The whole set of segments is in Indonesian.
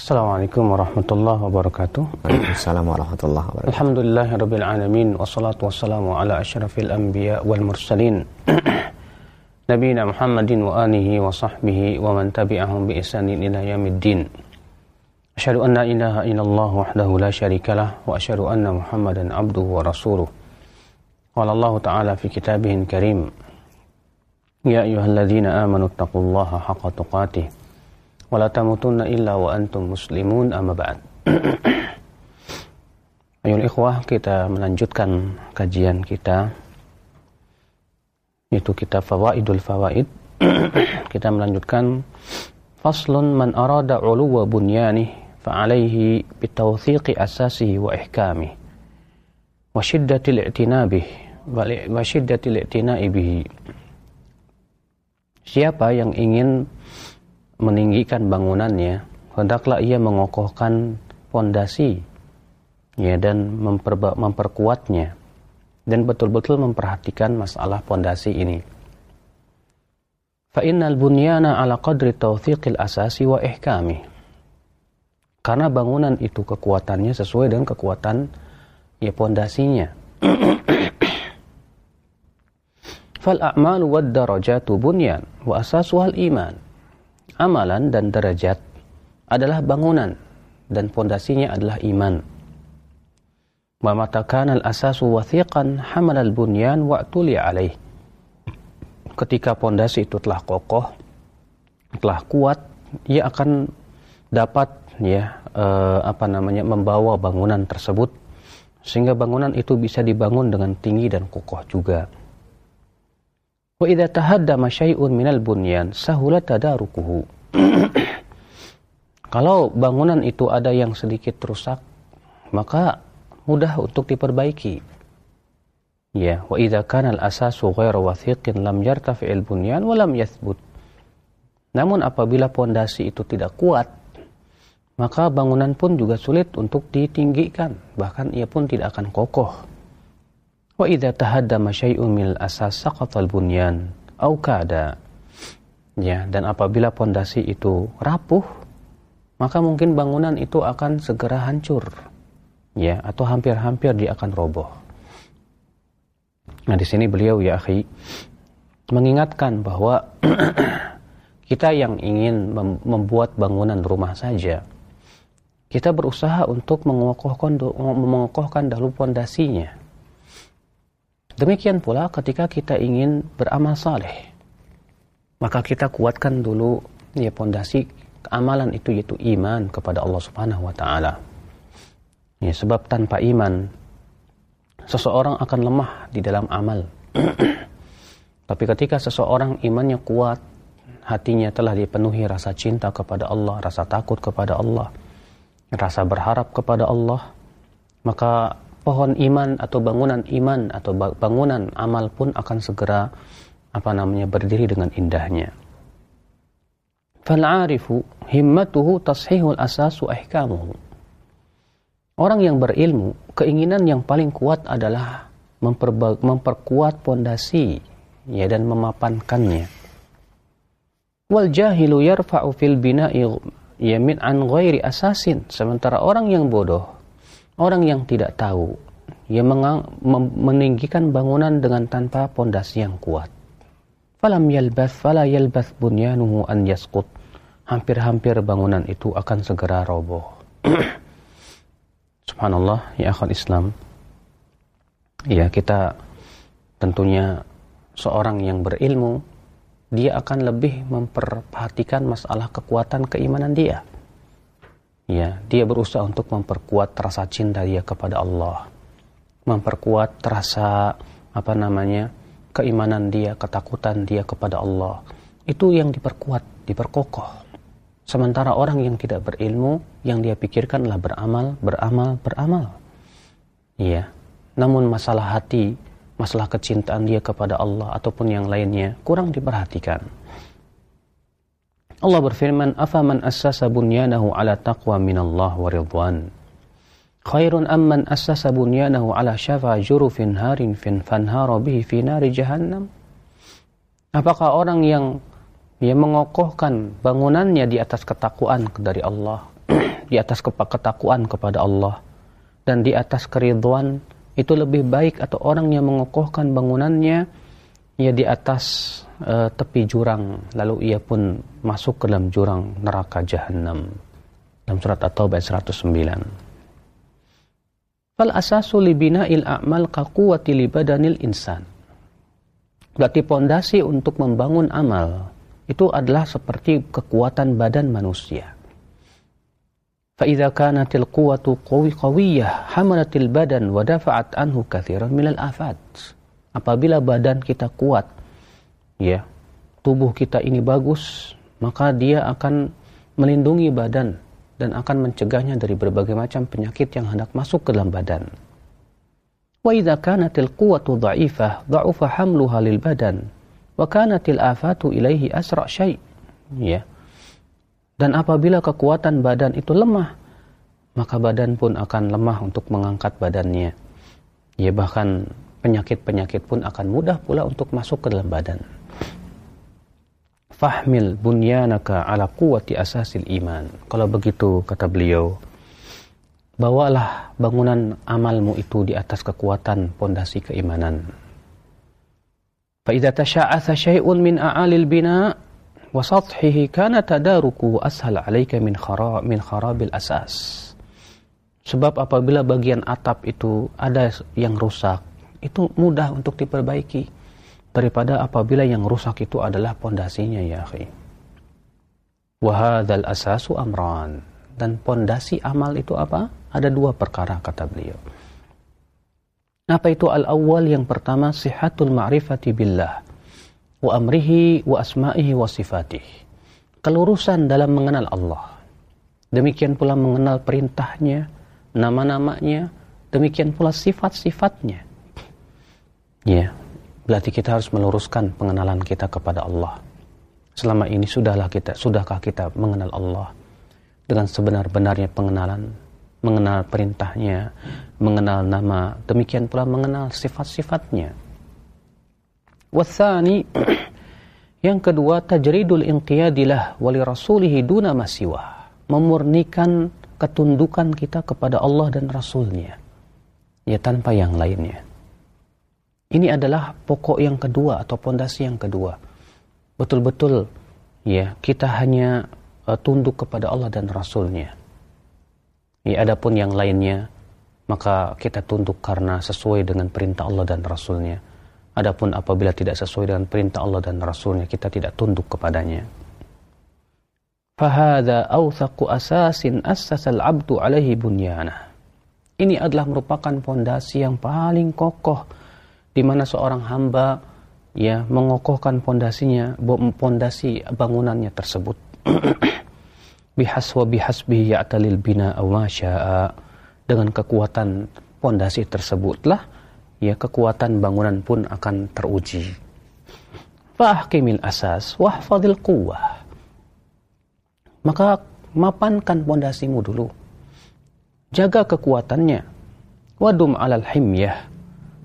السلام عليكم ورحمة الله وبركاته. السلام ورحمة الله وبركاته. الحمد لله رب العالمين والصلاة والسلام على أشرف الأنبياء والمرسلين. نبينا محمد وآله وصحبه ومن تبعهم بإحسان إلى يوم الدين. أشهد أن لا إله إلا الله وحده لا شريك له وأشهد أن محمدا عبده ورسوله. قال الله تعالى في كتابه الكريم يا أيها الذين آمنوا اتقوا الله حق تقاته tamutunna illa wa antum muslimun amma ba'd. Ayol ikhwah, kita melanjutkan kajian kita yaitu kitab Fawaidul Fawaid. kita melanjutkan faslun man arada uluwa bunyani fa alaihi bitawthiqi asasihi wa ihkami wa shiddatil i'tinabih wa shiddatil i'tina'i bihi. Siapa yang ingin meninggikan bangunannya, hendaklah ia mengokohkan fondasi ya dan memperba, memperkuatnya dan betul-betul memperhatikan masalah fondasi ini. Fa innal bunyana ala qadri tawthiqil asasi wa ihkami. Karena bangunan itu kekuatannya sesuai dengan kekuatan ya pondasinya. Fal a'malu wad darajatu bunyan wa asasuhal iman amalan dan derajat adalah bangunan dan pondasinya adalah iman. Wa mata kana al-asasu wathiqan hamal al-bunyan wa tuli alaih. Ketika pondasi itu telah kokoh, telah kuat, ia akan dapat ya eh, apa namanya membawa bangunan tersebut sehingga bangunan itu bisa dibangun dengan tinggi dan kokoh juga. Wa idza tahaddama syai'un minal bunyan sahula tadarukuhu. Kalau bangunan itu ada yang sedikit rusak, maka mudah untuk diperbaiki. Ya, wa idza kana al-asasu ghairu wathiqin lam yartafi'il bunyan wa lam yathbut. Namun apabila pondasi itu tidak kuat, maka bangunan pun juga sulit untuk ditinggikan, bahkan ia pun tidak akan kokoh. Wa idza tahaddama syai'un min al-asas saqata al-bunyan aw kada. Ya, dan apabila pondasi itu rapuh, maka mungkin bangunan itu akan segera hancur. Ya, atau hampir-hampir dia akan roboh. Nah, di sini beliau ya akhi mengingatkan bahwa kita yang ingin membuat bangunan rumah saja, kita berusaha untuk mengokohkan mengokohkan dahulu pondasinya Demikian pula ketika kita ingin beramal saleh, maka kita kuatkan dulu ya pondasi amalan itu yaitu iman kepada Allah Subhanahu wa taala. Ya, sebab tanpa iman seseorang akan lemah di dalam amal. Tapi ketika seseorang imannya kuat, hatinya telah dipenuhi rasa cinta kepada Allah, rasa takut kepada Allah, rasa berharap kepada Allah, maka pohon iman atau bangunan iman atau bangunan amal pun akan segera apa namanya berdiri dengan indahnya. Fal'arifu himmatuhu tashihul asasu ahkamuhu. Orang yang berilmu, keinginan yang paling kuat adalah memperkuat pondasi ya dan memapankannya. Wal jahilu yarfa'u fil bina'i yamin an ghairi asasin. Sementara orang yang bodoh Orang yang tidak tahu, ia meninggikan bangunan dengan tanpa pondasi yang kuat. Falam yalbath fala yalbath bunyanuhu an yaskut. Hampir-hampir bangunan itu akan segera roboh. Subhanallah, ya akhwat Islam. Ya, kita tentunya seorang yang berilmu, dia akan lebih memperhatikan masalah kekuatan keimanan dia ya dia berusaha untuk memperkuat rasa cinta dia kepada Allah. Memperkuat rasa apa namanya keimanan dia ketakutan dia kepada Allah. Itu yang diperkuat diperkokoh. Sementara orang yang tidak berilmu yang dia pikirkan adalah beramal beramal beramal. Iya. Namun masalah hati masalah kecintaan dia kepada Allah ataupun yang lainnya kurang diperhatikan Allah berfirman, "Afaman assasa bunyanahu ala taqwa minallah wa ridwan." Khairun amman assasa bunyanahu ala syafa jurufin harin fin fanhara bihi fi nari jahannam. Apakah orang yang yang mengokohkan bangunannya di atas ketakwaan dari Allah di atas ketakwaan kepada Allah dan di atas keriduan itu lebih baik atau orang yang mengokohkan bangunannya ya di atas uh, tepi jurang lalu ia pun masuk ke dalam jurang neraka jahanam dalam surat At-Taubah 109 fal asasu li bina'il a'mal ka quwwati li badanil insan berarti pondasi untuk membangun amal itu adalah seperti kekuatan badan manusia فإذا كانت القوة قوي قوية حملت البدن ودفعت عنه كثيرا من الآفات apabila badan kita kuat ya. tubuh kita ini bagus maka dia akan melindungi badan dan akan mencegahnya dari berbagai macam penyakit yang hendak masuk ke dalam badan. Wa idza kanatil quwwatu dha'ifah dha'ufa hamluha lil badan wa kanatil afatu ilaihi asra syai. Ya. Dan apabila kekuatan badan itu lemah maka badan pun akan lemah untuk mengangkat badannya. Ya bahkan penyakit-penyakit pun akan mudah pula untuk masuk ke dalam badan. Fahmil bunyanaka ala quwati asasil iman. Kalau begitu kata beliau, bawalah bangunan amalmu itu di atas kekuatan pondasi keimanan. Fa idza tasha'atha syai'un min a'alil bina wa sathihi kana tadaruku ashal 'alaika min khara min kharabil asas. Sebab apabila bagian atap itu ada yang rusak, itu mudah untuk diperbaiki daripada apabila yang rusak itu adalah pondasinya ya akhi. Wahadal asasu amran dan pondasi amal itu apa? Ada dua perkara kata beliau. Apa itu al-awwal yang pertama sihatul ma'rifati billah wa amrihi wa asma'ihi wa sifatih. Kelurusan dalam mengenal Allah. Demikian pula mengenal perintahnya, nama-namanya, demikian pula sifat-sifatnya. Ya, berarti kita harus meluruskan pengenalan kita kepada Allah. Selama ini sudahlah kita, sudahkah kita mengenal Allah dengan sebenar-benarnya pengenalan, mengenal perintahnya, mengenal nama, demikian pula mengenal sifat-sifatnya. Wathani, yang kedua tajridul inqiyadilah wali rasulihi duna masiwah. Memurnikan ketundukan kita kepada Allah dan Rasulnya. Ya tanpa yang lainnya. Ini adalah pokok yang kedua atau pondasi yang kedua. Betul-betul ya kita hanya uh, tunduk kepada Allah dan Rasulnya. Ya, adapun yang lainnya maka kita tunduk karena sesuai dengan perintah Allah dan Rasulnya. Adapun apabila tidak sesuai dengan perintah Allah dan Rasulnya kita tidak tunduk kepadanya. Fahada awthaqu asasin assasal abdu alaihi bunyana. Ini adalah merupakan pondasi yang paling kokoh di mana seorang hamba ya mengokohkan pondasinya pondasi bangunannya tersebut. Bihaswa bihasbi ya'talil bina awasya'a dengan kekuatan pondasi tersebutlah ya kekuatan bangunan pun akan teruji. Fahkimil asas wahfadil quwwah. Maka mapankan pondasimu dulu. Jaga kekuatannya. Wadum alal himyah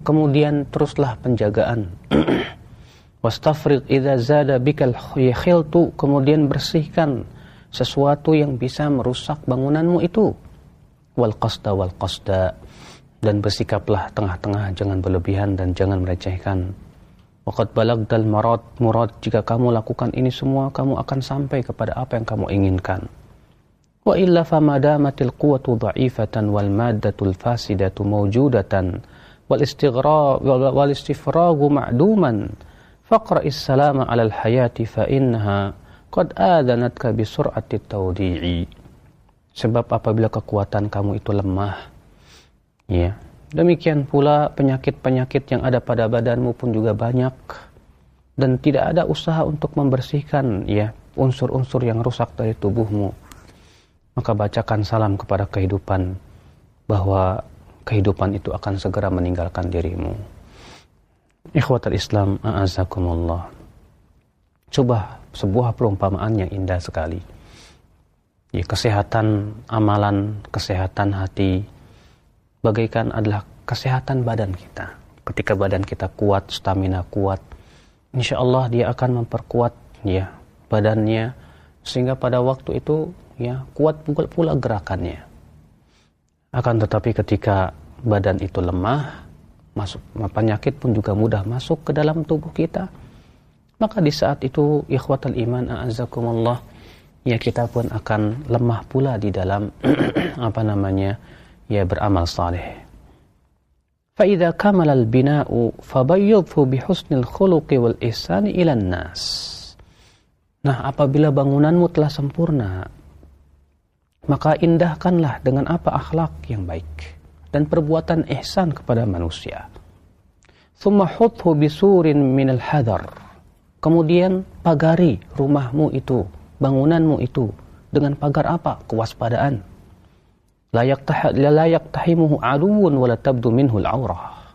kemudian teruslah penjagaan. Wastafriq idza zada bikal khiltu kemudian bersihkan sesuatu yang bisa merusak bangunanmu itu. Wal qasda wal qasda. Dan bersikaplah tengah-tengah jangan berlebihan dan jangan merecehkan. Waqad balagdal marad. Murad jika kamu lakukan ini semua kamu akan sampai kepada apa yang kamu inginkan. Wa illa famadamatil quwwatu dha'ifatan wal maddatul fasidatu mawjudatan wal والاستفراغ wal istifragu السلام على salama 'alal hayati fa innaha التوديع. Sebab apabila kekuatan kamu itu lemah ya demikian pula penyakit-penyakit yang ada pada badanmu pun juga banyak. Dan tidak ada usaha untuk membersihkan ya unsur-unsur yang rusak dari tubuhmu. Maka bacakan salam kepada kehidupan bahwa kehidupan itu akan segera meninggalkan dirimu. Ikhwatul Islam, a'azakumullah. Coba sebuah perumpamaan yang indah sekali. Ya, kesehatan amalan, kesehatan hati, bagaikan adalah kesehatan badan kita. Ketika badan kita kuat, stamina kuat, insya Allah dia akan memperkuat ya badannya sehingga pada waktu itu ya kuat pula gerakannya. Akan tetapi ketika badan itu lemah, masuk penyakit pun juga mudah masuk ke dalam tubuh kita. Maka di saat itu ikhwatal iman a'azzakumullah ya kita pun akan lemah pula di dalam apa namanya ya beramal saleh. فإذا كمل البناء فبيضه بحسن الخلق والإحسان إلى الناس. Nah, apabila bangunanmu telah sempurna, maka indahkanlah dengan apa akhlak yang baik dan perbuatan ihsan kepada manusia. Thumma huthu bisurin minal hadar. Kemudian pagari rumahmu itu bangunanmu itu dengan pagar apa? Kewaspadaan. Layak layak tahimuhu aduun wala tabdu aurah.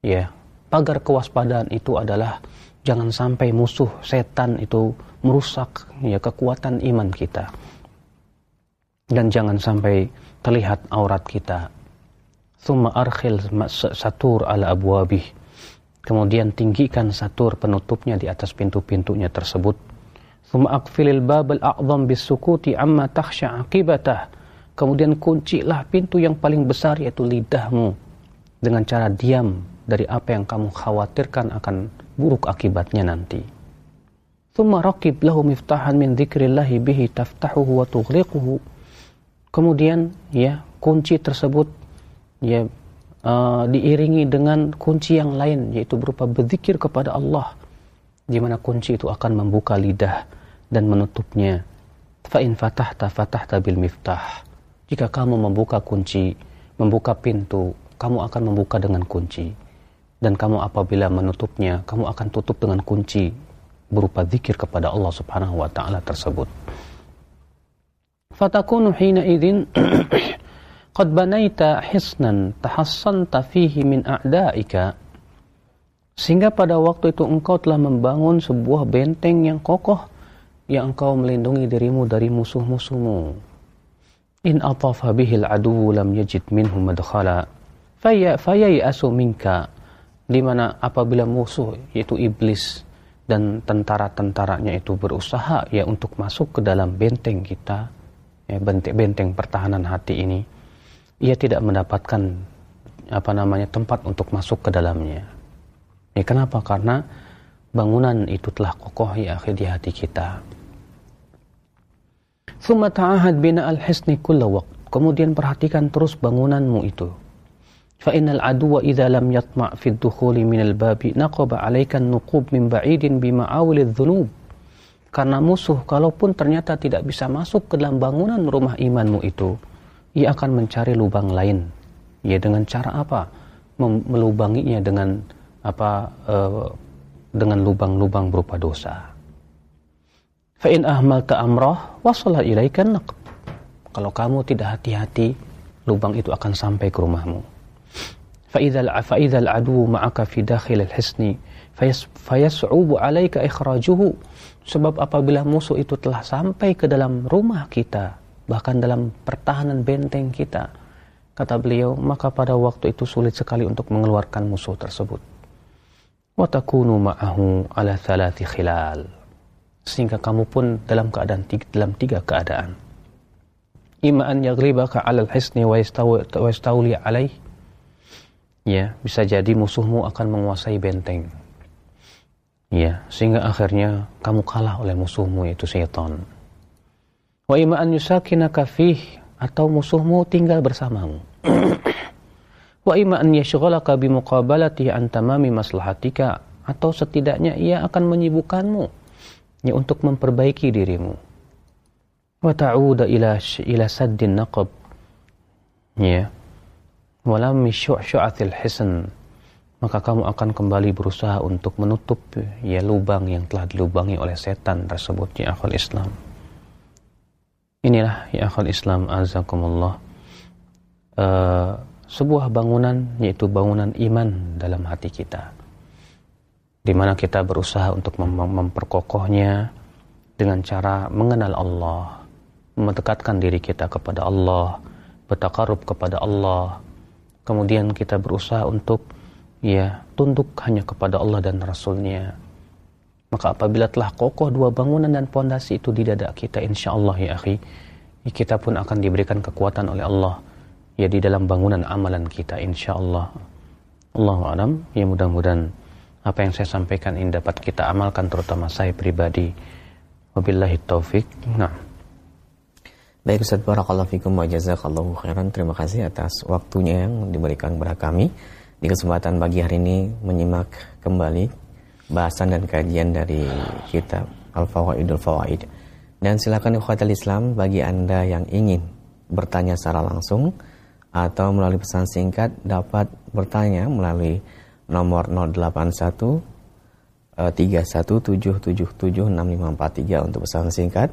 Ya, pagar kewaspadaan itu adalah jangan sampai musuh setan itu merusak ya kekuatan iman kita. Dan jangan sampai terlihat aurat kita. Thumma arkhil satur ala abwabih. Kemudian tinggikan satur penutupnya di atas pintu-pintunya tersebut Thumma aqfilil babal a'zam bisukuti amma takhsha akibatah. Kemudian kuncilah pintu yang paling besar yaitu lidahmu dengan cara diam dari apa yang kamu khawatirkan akan buruk akibatnya nanti. Thumma raqib lahu miftahan min dzikrillahi bihi taftahuhu wa tughliquhu. Kemudian ya kunci tersebut ya uh, diiringi dengan kunci yang lain yaitu berupa berzikir kepada Allah di mana kunci itu akan membuka lidah dan menutupnya. Fa'in fatahta fatahta bil miftah. Jika kamu membuka kunci, membuka pintu, kamu akan membuka dengan kunci. Dan kamu apabila menutupnya, kamu akan tutup dengan kunci berupa zikir kepada Allah Subhanahu wa taala tersebut. Fatakunu hina idzin qad banaita hisnan tahassanta fihi min a'daika sehingga pada waktu itu engkau telah membangun sebuah benteng yang kokoh yang engkau melindungi dirimu dari musuh-musuhmu. In atafa bihil adu lam yajid minhu madkhala faya asu minka di mana apabila musuh yaitu iblis dan tentara-tentaranya itu berusaha ya untuk masuk ke dalam benteng kita ya benteng, benteng pertahanan hati ini ia tidak mendapatkan apa namanya tempat untuk masuk ke dalamnya ya kenapa karena bangunan itu telah kokoh ya akhir di hati kita Thumma ta'ahad bina al-hisni kulla. Kemudian perhatikan terus bangunanmu itu. Fa innal aduwa idza lam yatma' fi ad-dukhuli min al-babi naqaba 'alaika an-nuqub min ba'idin bi ma'awil dhunub Karena musuh kalaupun ternyata tidak bisa masuk ke dalam bangunan rumah imanmu itu, ia akan mencari lubang lain. Ya dengan cara apa? Melubanginya dengan apa uh, dengan lubang-lubang berupa dosa. Fa'in ahmalta amrah wasala ilaikan. Kalau kamu tidak hati-hati, lubang itu akan sampai ke rumahmu. Fa'idhal adu ma'aka fi dakhil al-hisni fayas'ubu alaika ikhrajuhu. Sebab apabila musuh itu telah sampai ke dalam rumah kita, bahkan dalam pertahanan benteng kita, kata beliau, maka pada waktu itu sulit sekali untuk mengeluarkan musuh tersebut. Wa takunu ma'ahu ala thalathi khilal sehingga kamu pun dalam keadaan dalam tiga keadaan. Ima an yaghribaka 'ala al-hisni wa yastawli 'alaih. Ya, bisa jadi musuhmu akan menguasai benteng. Ya, sehingga akhirnya kamu kalah oleh musuhmu yaitu setan. Wa ima an yusakinaka fih atau musuhmu tinggal bersamamu. Wa ima an yashghalaka bi muqabalati an tamami maslahatika atau setidaknya ia akan menyibukkanmu ya untuk memperbaiki dirimu wa ta'uda ila ila saddin naqab ya walam syu'atil hisan maka kamu akan kembali berusaha untuk menutup ya lubang yang telah dilubangi oleh setan tersebut ya akhul Islam. Inilah ya akhul Islam azakumullah. Uh, sebuah bangunan yaitu bangunan iman dalam hati kita. Di mana kita berusaha untuk mem memperkokohnya dengan cara mengenal Allah, mendekatkan diri kita kepada Allah, bertakarub kepada Allah. Kemudian kita berusaha untuk ya tunduk hanya kepada Allah dan Rasulnya. Maka apabila telah kokoh dua bangunan dan pondasi itu di dada kita, insya Allah ya akhi, kita pun akan diberikan kekuatan oleh Allah ya di dalam bangunan amalan kita insya Allah. Allah alam, ya mudah-mudahan apa yang saya sampaikan ini dapat kita amalkan terutama saya pribadi. Wabillahi taufik. Nah. Baik Ustaz Barakallahu Fikum wa Jazakallahu Khairan Terima kasih atas waktunya yang diberikan kepada kami Di kesempatan pagi hari ini menyimak kembali bahasan dan kajian dari kitab Al-Fawaidul Fawaid. Dan silakan ikhwatal Islam bagi Anda yang ingin bertanya secara langsung atau melalui pesan singkat dapat bertanya melalui nomor 081 317776543 untuk pesan singkat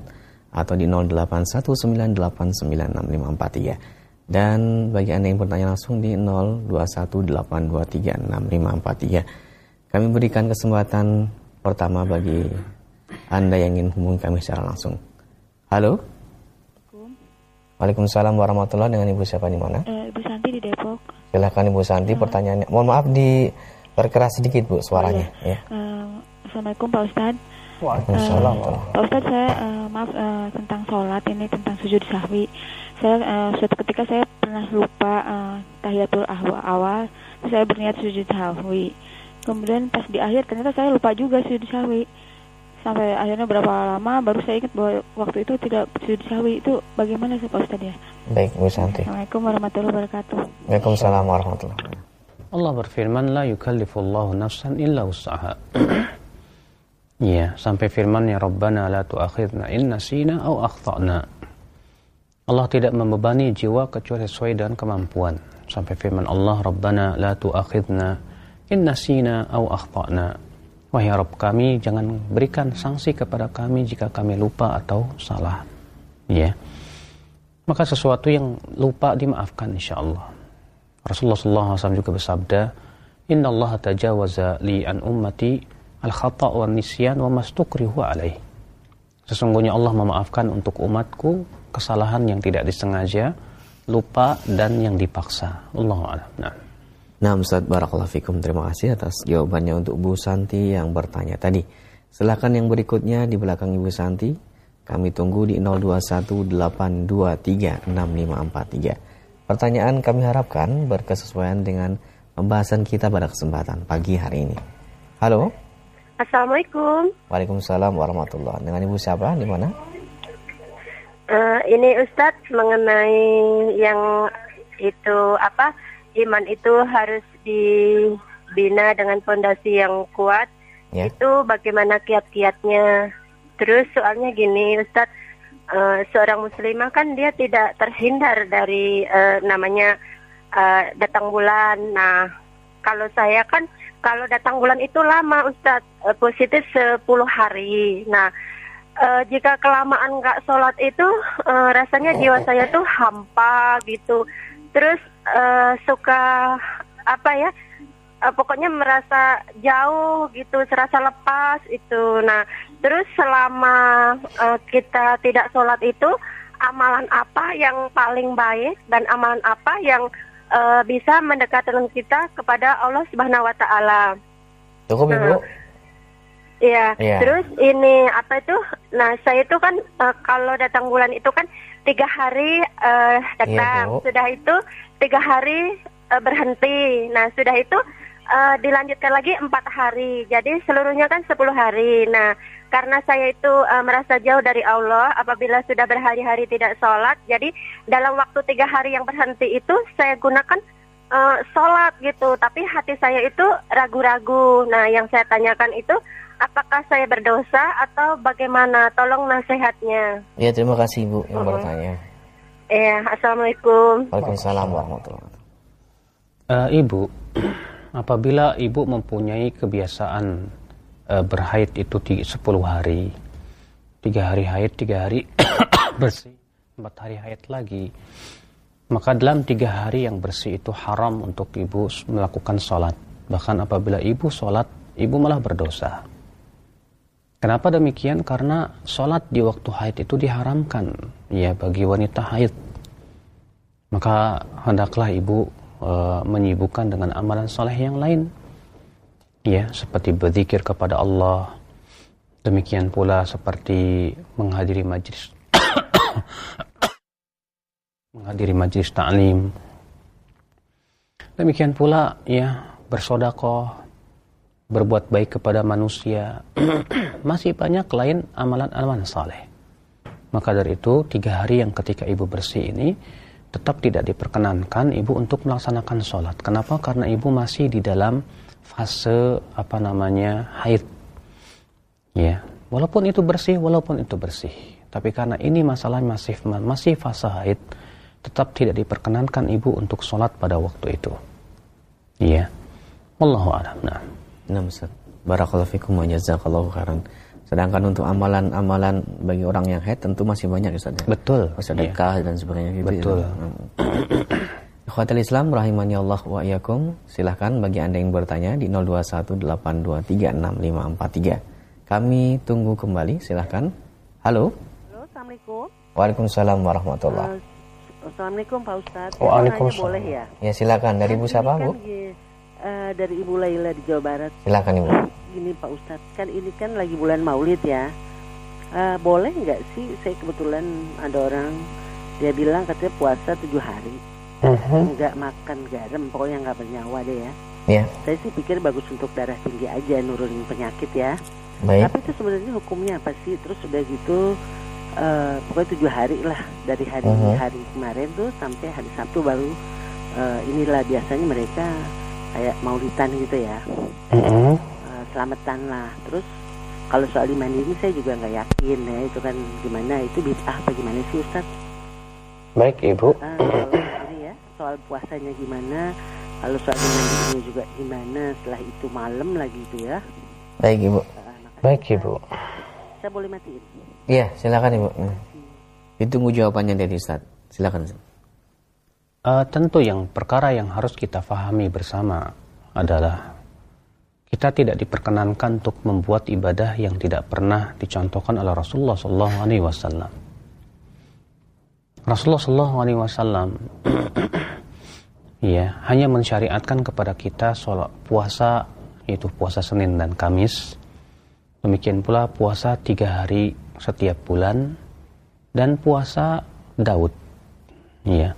atau di 0819896543 dan bagi Anda yang bertanya langsung di 0218236543 kami berikan kesempatan pertama bagi Anda yang ingin hubungi kami secara langsung. Halo? Waalaikumsalam warahmatullahi dengan Ibu siapa di mana? Uh, Ibu Santi di Depok. Silahkan Ibu Santi uh. pertanyaannya. Mohon maaf di perkeras sedikit Bu suaranya. Oh, iya. ya. Uh, Assalamualaikum Pak Ustadz. Waalaikumsalam. Uh, Pak Ustadz saya uh, maaf uh, tentang sholat ini tentang sujud sahwi. Saya uh, suatu ketika saya pernah lupa uh, tahiyatul awal, saya berniat sujud sahwi. Kemudian pas di akhir ternyata saya lupa juga sujud sawi sampai akhirnya berapa lama baru saya ingat bahwa waktu itu tidak sujud sawi itu bagaimana sih Pak Ustaz ya? Baik Bu Santi. Assalamualaikum warahmatullahi wabarakatuh. Waalaikumsalam warahmatullahi wabarakatuh. Allah berfirman la yukallifullahu nafsan illa usaha Iya, sampai firmannya Rabbana la tu'akhidna in nasina au akhtana. Allah tidak membebani jiwa kecuali sesuai dengan kemampuan. Sampai firman Allah Rabbana la tu'akhidna Inna sina au akhtana. Wahai Rabb kami, jangan berikan sanksi kepada kami jika kami lupa atau salah. Ya. Maka sesuatu yang lupa dimaafkan insya Allah. Rasulullah SAW juga bersabda, Inna Allah tajawaza li an ummati al-khata' wa nisyan wa mastukrihu alaih. Sesungguhnya Allah memaafkan untuk umatku kesalahan yang tidak disengaja, lupa dan yang dipaksa. Allah Nah. Nah Ustaz Barakallahu Fikum terima kasih atas jawabannya untuk Bu Santi yang bertanya tadi. Silahkan yang berikutnya di belakang Ibu Santi. Kami tunggu di 0218236543. Pertanyaan kami harapkan berkesesuaian dengan pembahasan kita pada kesempatan pagi hari ini. Halo. Assalamualaikum. Waalaikumsalam warahmatullahi Dengan Ibu siapa? Di mana? Uh, ini Ustadz mengenai yang itu apa iman itu harus dibina dengan fondasi yang kuat. Yeah. Itu bagaimana kiat-kiatnya. Terus soalnya gini, Ustadz, uh, seorang muslimah kan dia tidak terhindar dari uh, namanya uh, datang bulan. Nah, kalau saya kan kalau datang bulan itu lama, Ustadz, uh, positif 10 hari. Nah, uh, jika kelamaan nggak sholat itu uh, rasanya jiwa saya tuh hampa gitu. Terus uh, suka apa ya uh, pokoknya merasa jauh gitu serasa lepas itu. Nah terus selama uh, kita tidak sholat itu amalan apa yang paling baik dan amalan apa yang uh, bisa mendekatkan kita kepada Allah Subhanahu Wa Taala? Cukup ibu Iya, yeah. terus ini apa itu? Nah, saya itu kan uh, kalau datang bulan itu kan tiga hari uh, datang, yeah, sudah itu tiga hari uh, berhenti. Nah sudah itu uh, dilanjutkan lagi empat hari. Jadi seluruhnya kan sepuluh hari. Nah karena saya itu uh, merasa jauh dari Allah apabila sudah berhari-hari tidak sholat. Jadi dalam waktu tiga hari yang berhenti itu saya gunakan uh, sholat gitu. Tapi hati saya itu ragu-ragu. Nah yang saya tanyakan itu apakah saya berdosa atau bagaimana? Tolong nasihatnya. Ya terima kasih ibu yang uh -huh. bertanya. Iya, Assalamualaikum. Waalaikumsalam warahmatullahi wabarakatuh. Uh, ibu, apabila ibu mempunyai kebiasaan uh, berhaid itu di 10 hari, tiga hari haid, tiga hari bersih, empat hari haid lagi, maka dalam tiga hari yang bersih itu haram untuk ibu melakukan sholat. Bahkan apabila ibu sholat, ibu malah berdosa. Kenapa demikian? Karena sholat di waktu haid itu diharamkan ya bagi wanita haid. Maka hendaklah ibu e, menyibukkan dengan amalan soleh yang lain. Ya, seperti berzikir kepada Allah, Demikian pula seperti menghadiri majlis menghadiri majlis ta'lim. Demikian pula ya bersodakoh, berbuat baik kepada manusia. Masih banyak lain amalan-amalan saleh. Maka dari itu tiga hari yang ketika ibu bersih ini tetap tidak diperkenankan ibu untuk melaksanakan sholat. Kenapa? Karena ibu masih di dalam fase apa namanya haid Ya, walaupun itu bersih, walaupun itu bersih. Tapi karena ini masalah masih masih fase haid, tetap tidak diperkenankan ibu untuk sholat pada waktu itu. Iya. Wallahu a'lam. Nah. Nah, Ustaz. Barakallahu fikum wa jazakallahu khairan. Sedangkan untuk amalan-amalan bagi orang yang haid tentu masih banyak Ustaz. Ya? Betul. Sedekah iya. dan sebagainya gitu. Betul. Ya. Ikhwatul Islam rahimani Allah wa iyyakum. Silahkan bagi Anda yang bertanya di 0218236543. Kami tunggu kembali, silahkan. Halo. Halo, Assalamualaikum. Waalaikumsalam warahmatullahi uh, Assalamualaikum Pak Ustadz. Waalaikumsalam. Boleh ya? Ya silakan. Dari Ibu siapa Bu? Kan, uh, dari Ibu Laila di Jawa Barat. Silakan Ibu. Gini Pak Ustadz, kan ini kan lagi bulan Maulid ya. Uh, boleh nggak sih? Saya kebetulan ada orang dia bilang katanya puasa tujuh hari, uh-huh. nggak makan garam, pokoknya nggak bernyawa deh ya. Yeah. Saya sih pikir bagus untuk darah tinggi aja, nurunin penyakit ya. Baik. Tapi itu sebenarnya hukumnya apa sih? Terus udah gitu uh, pokoknya tujuh hari lah dari hari uh mhm. -huh. hari kemarin tuh sampai hari Sabtu baru uh, inilah biasanya mereka kayak maulitan gitu ya. Uh -huh. uh, selamatan lah. Terus kalau soal iman ini saya juga nggak yakin ya itu kan gimana itu bid'ah apa gimana sih Ustaz? Baik Ibu. Uh, kalau ini ya soal puasanya gimana? Kalau soal iman juga gimana? Setelah itu malam lagi itu ya. Baik Ibu. Baik Ibu. Saya boleh matiin? Iya, silakan Ibu. Hmm. Ditunggu jawabannya dari Ustaz. Silakan. Uh, tentu yang perkara yang harus kita fahami bersama adalah kita tidak diperkenankan untuk membuat ibadah yang tidak pernah dicontohkan oleh Rasulullah Sallallahu Alaihi Wasallam. Rasulullah Sallallahu Alaihi Wasallam ya hanya mensyariatkan kepada kita sholat puasa yaitu puasa Senin dan Kamis Demikian pula puasa tiga hari setiap bulan dan puasa Daud. Ya.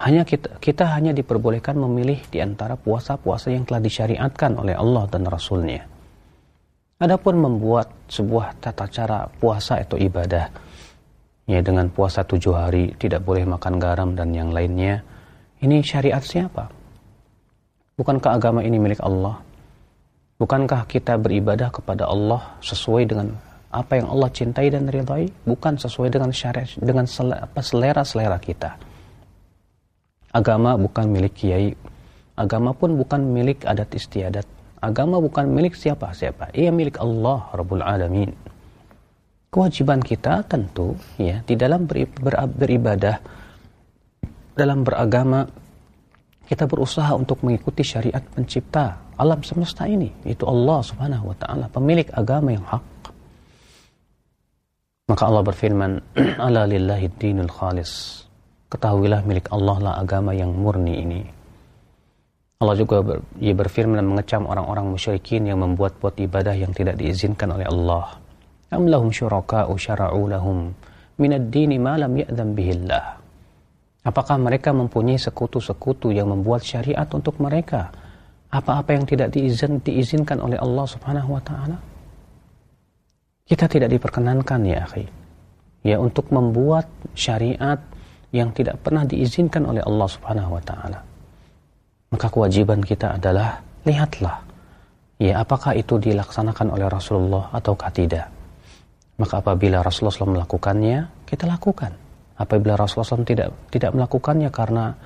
Hanya kita, kita hanya diperbolehkan memilih di antara puasa-puasa yang telah disyariatkan oleh Allah dan Rasulnya. Adapun membuat sebuah tata cara puasa atau ibadah, ya dengan puasa tujuh hari tidak boleh makan garam dan yang lainnya, ini syariat siapa? Bukankah agama ini milik Allah? Bukankah kita beribadah kepada Allah sesuai dengan apa yang Allah cintai dan ridhai, bukan sesuai dengan syariat dengan selera-selera kita. Agama bukan milik kiai, agama pun bukan milik adat istiadat. Agama bukan milik siapa-siapa, ia milik Allah Rabbul Alamin. Kewajiban kita tentu ya di dalam beribadah dalam beragama kita berusaha untuk mengikuti syariat pencipta alam semesta ini itu Allah Subhanahu wa taala pemilik agama yang hak maka Allah berfirman ala lillahi dinul khalis ketahuilah milik Allah lah agama yang murni ini Allah juga ber, ia berfirman dan mengecam orang-orang musyrikin yang membuat-buat ibadah yang tidak diizinkan oleh Allah am lahum syuraka'u syara'u lahum minad dini ma lam ya'zam bihillah Apakah mereka mempunyai sekutu-sekutu yang membuat syariat untuk mereka? Apa-apa yang tidak diizin, diizinkan oleh Allah Subhanahu wa taala? Kita tidak diperkenankan ya, akhi. Ya untuk membuat syariat yang tidak pernah diizinkan oleh Allah Subhanahu wa taala. Maka kewajiban kita adalah lihatlah ya apakah itu dilaksanakan oleh Rasulullah ataukah tidak. Maka apabila Rasulullah SAW melakukannya, kita lakukan apabila Rasulullah SAW tidak tidak melakukannya karena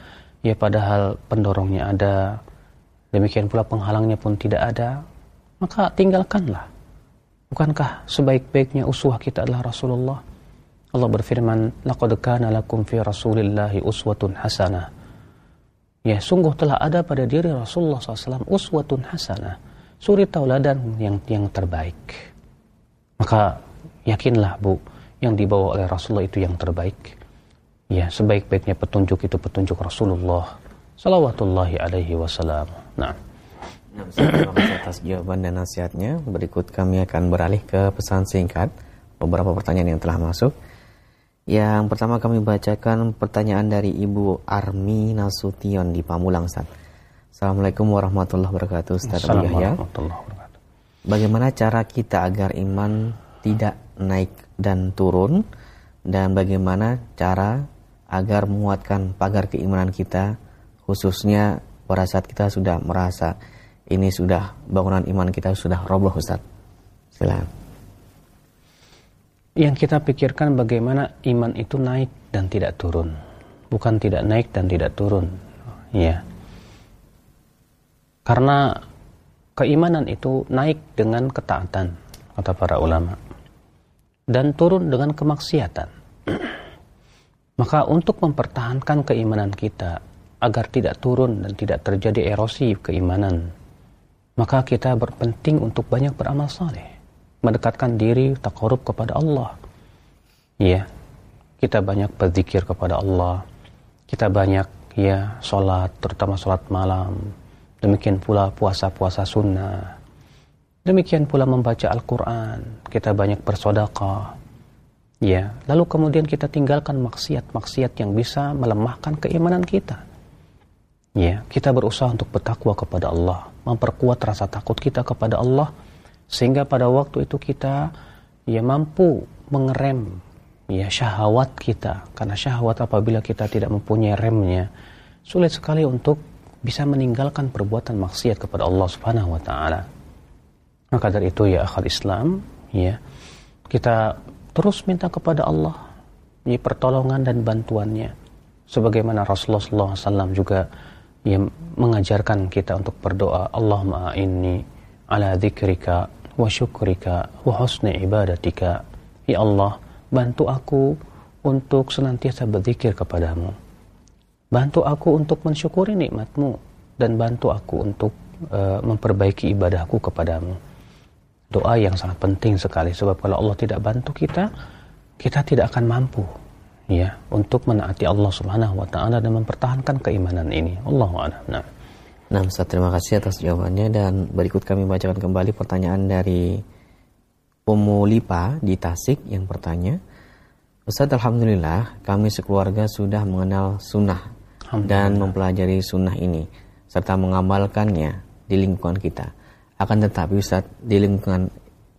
ya padahal pendorongnya ada demikian pula penghalangnya pun tidak ada maka tinggalkanlah bukankah sebaik-baiknya uswah kita adalah Rasulullah Allah berfirman laqad kana lakum fi rasulillahi uswatun hasanah ya sungguh telah ada pada diri Rasulullah SAW uswatun hasanah suri tauladan yang yang terbaik maka yakinlah bu yang dibawa oleh Rasulullah itu yang terbaik ya sebaik-baiknya petunjuk itu petunjuk Rasulullah salawatullahi alaihi wasallam. Nah. Nah, terima kasih atas jawaban dan nasihatnya. Berikut kami akan beralih ke pesan singkat beberapa pertanyaan yang telah masuk. Yang pertama kami bacakan pertanyaan dari Ibu Armi Nasution di Pamulang, Ustaz. Assalamualaikum warahmatullahi wabarakatuh, Ustaz Abu Yahya. Bagaimana cara kita agar iman tidak naik dan turun dan bagaimana cara agar menguatkan pagar keimanan kita khususnya pada saat kita sudah merasa ini sudah bangunan iman kita sudah roboh Ustaz. Silakan yang kita pikirkan bagaimana iman itu naik dan tidak turun. Bukan tidak naik dan tidak turun. Ya karena keimanan itu naik dengan ketaatan kata para ulama. Dan turun dengan kemaksiatan. Maka untuk mempertahankan keimanan kita agar tidak turun dan tidak terjadi erosi keimanan maka kita berpenting untuk banyak beramal saleh mendekatkan diri takarub kepada Allah. Ya, kita banyak berzikir kepada Allah. Kita banyak ya sholat, terutama sholat malam. Demikian pula puasa-puasa sunnah. Demikian pula membaca Al-Quran. Kita banyak bersodakah. Ya, lalu kemudian kita tinggalkan maksiat-maksiat yang bisa melemahkan keimanan kita. Ya, kita berusaha untuk bertakwa kepada Allah, memperkuat rasa takut kita kepada Allah sehingga pada waktu itu kita ya mampu mengerem ya syahwat kita karena syahwat apabila kita tidak mempunyai remnya sulit sekali untuk bisa meninggalkan perbuatan maksiat kepada Allah Subhanahu wa taala. Maka dari itu ya akal Islam ya kita terus minta kepada Allah ya pertolongan dan bantuannya sebagaimana Rasulullah SAW juga ya mengajarkan kita untuk berdoa Allahumma inni ala dzikrika wa syukrika wa husni ibadatika. Ya Allah, bantu aku untuk senantiasa berzikir kepadamu. Bantu aku untuk mensyukuri nikmatmu dan bantu aku untuk uh, memperbaiki ibadahku kepadamu. Doa yang sangat penting sekali sebab kalau Allah tidak bantu kita, kita tidak akan mampu ya untuk menaati Allah Subhanahu wa taala dan mempertahankan keimanan ini. Allahu a'lam. Nah. Ustaz, terima kasih atas jawabannya dan berikut kami bacakan kembali pertanyaan dari Umu Lipa di Tasik yang bertanya, Ustaz, Alhamdulillah kami sekeluarga sudah mengenal sunnah dan mempelajari sunnah ini serta mengamalkannya di lingkungan kita. Akan tetapi Ustaz, di lingkungan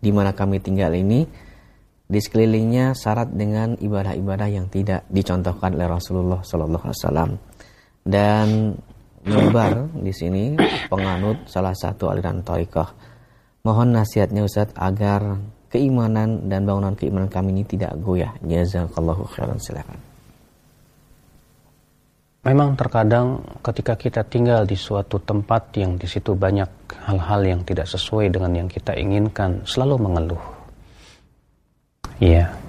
di mana kami tinggal ini, di sekelilingnya syarat dengan ibadah-ibadah yang tidak dicontohkan oleh Rasulullah Sallallahu Alaihi Wasallam dan nyebar di sini penganut salah satu aliran tarekat. Mohon nasihatnya Ustaz agar keimanan dan bangunan keimanan kami ini tidak goyah. Jazakallahu khairan silakan. Memang terkadang ketika kita tinggal di suatu tempat yang di situ banyak hal-hal yang tidak sesuai dengan yang kita inginkan, selalu mengeluh. Iya.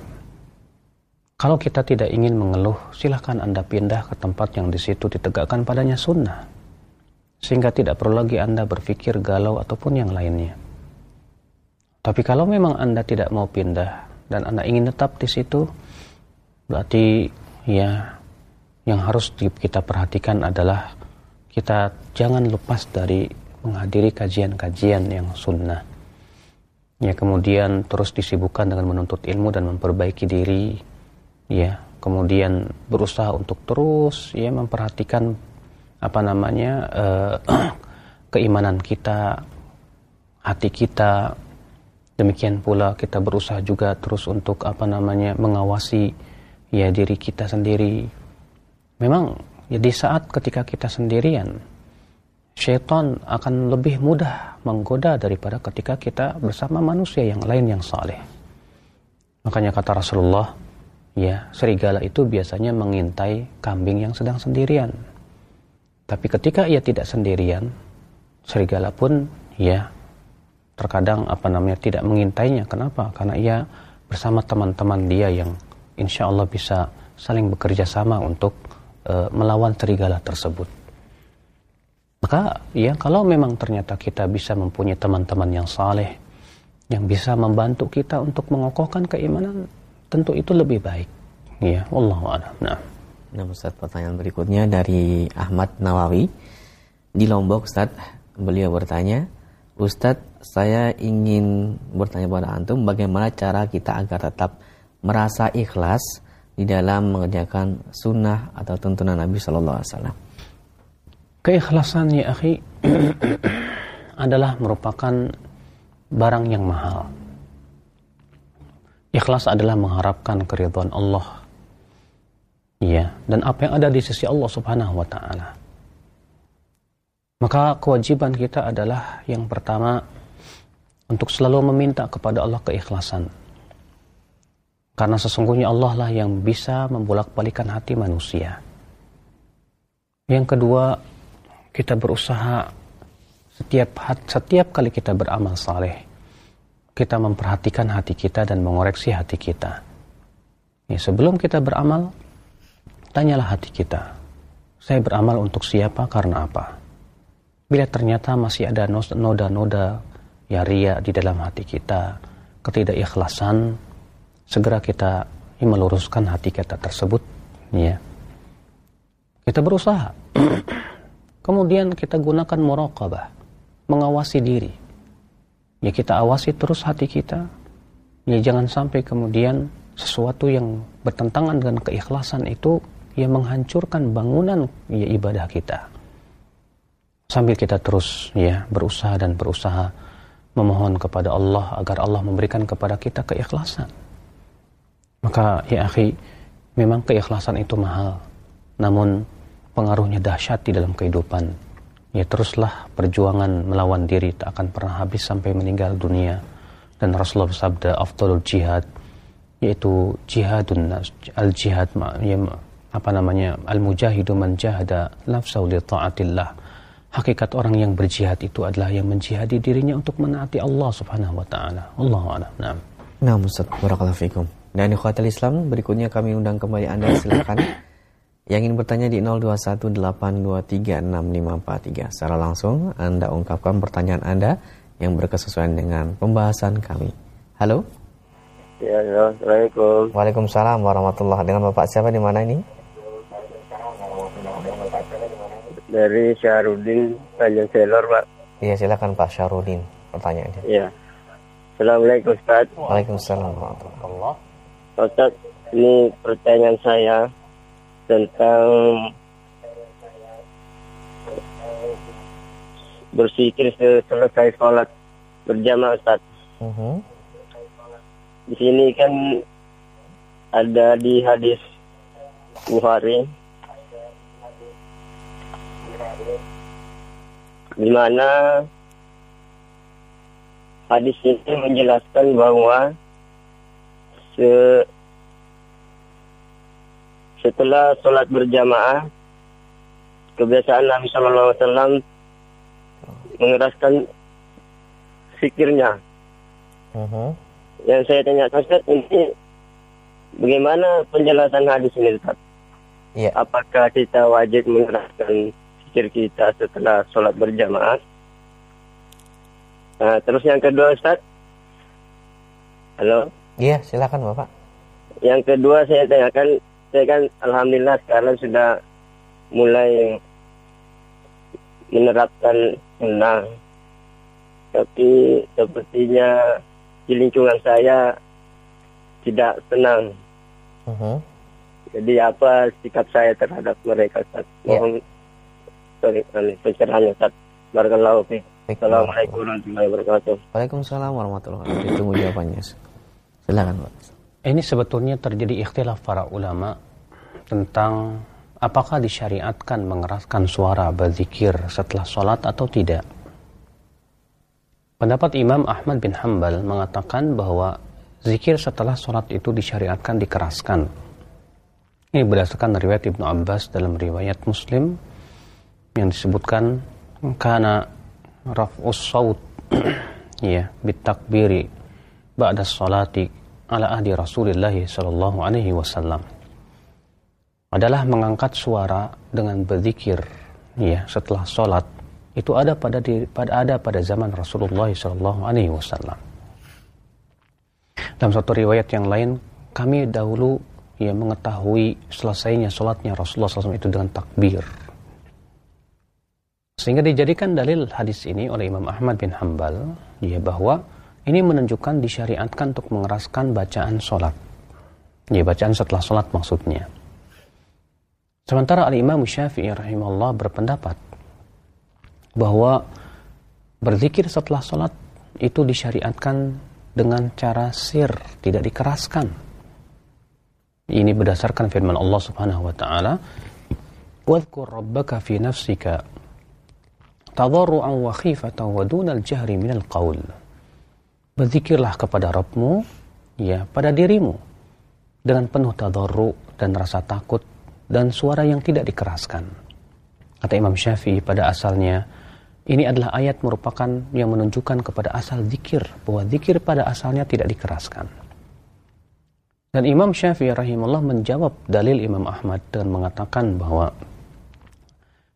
Kalau kita tidak ingin mengeluh, silahkan Anda pindah ke tempat yang di situ ditegakkan padanya sunnah. Sehingga tidak perlu lagi Anda berpikir galau ataupun yang lainnya. Tapi kalau memang Anda tidak mau pindah dan Anda ingin tetap di situ, berarti ya yang harus kita perhatikan adalah kita jangan lepas dari menghadiri kajian-kajian yang sunnah. Ya kemudian terus disibukkan dengan menuntut ilmu dan memperbaiki diri ya kemudian berusaha untuk terus ya memperhatikan apa namanya uh, keimanan kita hati kita. Demikian pula kita berusaha juga terus untuk apa namanya mengawasi ya diri kita sendiri. Memang ya di saat ketika kita sendirian syaitan akan lebih mudah menggoda daripada ketika kita bersama manusia yang lain yang saleh. Makanya kata Rasulullah ya serigala itu biasanya mengintai kambing yang sedang sendirian. Tapi ketika ia tidak sendirian, serigala pun ya terkadang apa namanya tidak mengintainya. Kenapa? Karena ia bersama teman-teman dia yang insya Allah bisa saling bekerja sama untuk uh, melawan serigala tersebut. Maka ya kalau memang ternyata kita bisa mempunyai teman-teman yang saleh, yang bisa membantu kita untuk mengokohkan keimanan, tentu itu lebih baik. Ya, Allah a'lam. Nah. Nah, Ustaz, pertanyaan berikutnya dari Ahmad Nawawi. Di Lombok, Ustaz, beliau bertanya, Ustadz, saya ingin bertanya pada antum bagaimana cara kita agar tetap merasa ikhlas di dalam mengerjakan sunnah atau tuntunan Nabi Shallallahu Alaihi Wasallam. Keikhlasan ya akhi adalah merupakan barang yang mahal. Ikhlas adalah mengharapkan keridhaan Allah. Ya, dan apa yang ada di sisi Allah Subhanahu wa taala. Maka kewajiban kita adalah yang pertama untuk selalu meminta kepada Allah keikhlasan. Karena sesungguhnya Allah lah yang bisa membolak-balikan hati manusia. Yang kedua, kita berusaha setiap setiap kali kita beramal saleh, kita memperhatikan hati kita dan mengoreksi hati kita. Ya, sebelum kita beramal, tanyalah hati kita. Saya beramal untuk siapa karena apa? Bila ternyata masih ada noda-noda ya ria di dalam hati kita, ketidakikhlasan, segera kita meluruskan hati kita tersebut ya kita berusaha kemudian kita gunakan muraqabah mengawasi diri ya kita awasi terus hati kita ya jangan sampai kemudian sesuatu yang bertentangan dengan keikhlasan itu ya menghancurkan bangunan ya ibadah kita sambil kita terus ya berusaha dan berusaha memohon kepada Allah agar Allah memberikan kepada kita keikhlasan maka ya akhi, memang keikhlasan itu mahal. Namun pengaruhnya dahsyat di dalam kehidupan. Ya teruslah perjuangan melawan diri tak akan pernah habis sampai meninggal dunia. Dan Rasulullah bersabda afdalul jihad yaitu jihadun al jihad ya, apa namanya al mujahidu man jahada nafsahu li taatillah. Hakikat orang yang berjihad itu adalah yang menjihadi dirinya untuk menaati Allah Subhanahu wa taala. Allahu a'lam. Nah, Ustaz, barakallahu fikum. Dan ikhwatal Islam, berikutnya kami undang kembali Anda silakan yang ingin bertanya di 0218236543. Secara langsung Anda ungkapkan pertanyaan Anda yang berkesesuaian dengan pembahasan kami. Halo? Ya, ya Assalamualaikum. Waalaikumsalam warahmatullahi Dengan Bapak siapa di mana ini? Dari Syahrudin Tanjung Selor, Pak. Iya, silakan Pak Syahrudin pertanyaannya. Iya. Assalamualaikum Ustaz. Waalaikumsalam warahmatullahi Ustaz, ini pertanyaan saya tentang bersikir selesai sholat berjamaah Ustaz. Uh -huh. Di sini kan ada di hadis Bukhari di mana hadis ini menjelaskan bahwa se setelah sholat berjamaah kebiasaan Nabi Shallallahu Alaihi Wasallam mengeraskan fikirnya. Uh-huh. Yang saya tanya Ustaz ini bagaimana penjelasan hadis ini Ustaz? Yeah. Apakah kita wajib mengeraskan fikir kita setelah sholat berjamaah? Nah, terus yang kedua Ustaz. Halo. Iya, silakan Bapak. Yang kedua saya tanyakan, saya kan alhamdulillah sekarang sudah mulai menerapkan senang. Tapi sepertinya di lingkungan saya tidak senang. Uh -huh. Jadi apa sikap saya terhadap mereka Ustaz? Yeah. Mohon sorry, pencerahannya Ustaz. Barakallahu Assalamualaikum warahmatullahi wabarakatuh. Waalaikumsalam warahmatullahi wabarakatuh. Tunggu jawabannya. Silakan, Pak. Ini sebetulnya terjadi ikhtilaf para ulama tentang apakah disyariatkan mengeraskan suara berzikir setelah sholat atau tidak. Pendapat Imam Ahmad bin Hambal mengatakan bahwa zikir setelah sholat itu disyariatkan dikeraskan. Ini berdasarkan riwayat Ibnu Abbas dalam riwayat Muslim yang disebutkan karena raf'us saut ya bitakbiri ba'da salati ala ahdi Rasulullah sallallahu alaihi wasallam adalah mengangkat suara dengan berzikir ya setelah salat itu ada pada di, pada ada pada zaman Rasulullah sallallahu alaihi wasallam. Dalam satu riwayat yang lain kami dahulu ya mengetahui selesainya salatnya Rasulullah SAW itu dengan takbir. Sehingga dijadikan dalil hadis ini oleh Imam Ahmad bin Hambal ya bahwa ini menunjukkan disyariatkan untuk mengeraskan bacaan sholat. Ya bacaan setelah sholat maksudnya. Sementara Al-Imam Syafi'i rahimahullah berpendapat bahwa berzikir setelah sholat itu disyariatkan dengan cara sir, tidak dikeraskan. Ini berdasarkan firman Allah Subhanahu wa taala, "Wadhkur rabbaka fi nafsika tadarru'an wa khifatan wa dunal jahri minal. Berzikirlah kepada Rabbmu ya pada dirimu dengan penuh tadarru dan rasa takut dan suara yang tidak dikeraskan. Kata Imam Syafi'i pada asalnya ini adalah ayat merupakan yang menunjukkan kepada asal zikir bahwa zikir pada asalnya tidak dikeraskan. Dan Imam Syafi'i rahimahullah menjawab dalil Imam Ahmad dengan mengatakan bahwa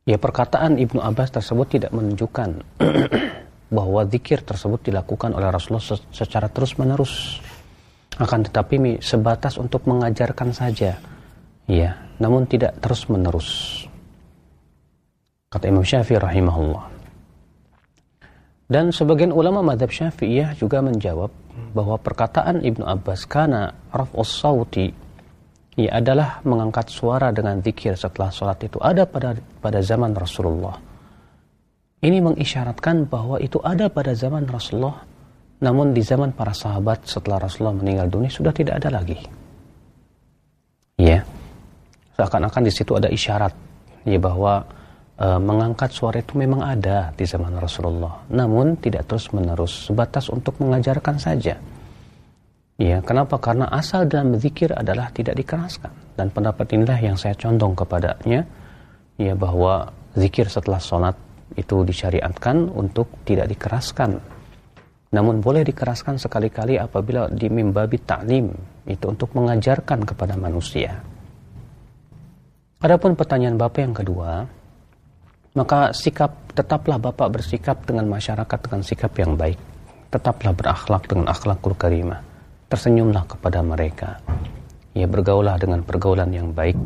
Ya perkataan Ibnu Abbas tersebut tidak menunjukkan bahwa zikir tersebut dilakukan oleh Rasulullah secara terus-menerus. Akan tetapi sebatas untuk mengajarkan saja. Ya, namun tidak terus-menerus. Kata Imam Syafi'i rahimahullah. Dan sebagian ulama madhab syafi'iyah juga menjawab bahwa perkataan Ibnu Abbas karena raf'us sauti ya adalah mengangkat suara dengan zikir setelah sholat itu ada pada pada zaman Rasulullah. Ini mengisyaratkan bahwa itu ada pada zaman Rasulullah, namun di zaman para sahabat setelah Rasulullah meninggal dunia sudah tidak ada lagi. Ya, seakan-akan di situ ada isyarat ya bahwa e, mengangkat suara itu memang ada di zaman Rasulullah, namun tidak terus menerus, sebatas untuk mengajarkan saja. Ya, kenapa? Karena asal dalam berzikir adalah tidak dikeraskan. Dan pendapat inilah yang saya condong kepadanya, ya bahwa zikir setelah sholat itu disyariatkan untuk tidak dikeraskan. Namun boleh dikeraskan sekali-kali apabila di mimbabi ta'lim, itu untuk mengajarkan kepada manusia. Adapun pertanyaan Bapak yang kedua, maka sikap tetaplah Bapak bersikap dengan masyarakat dengan sikap yang baik. Tetaplah berakhlak dengan akhlakul karimah tersenyumlah kepada mereka. Ya bergaulah dengan pergaulan yang baik.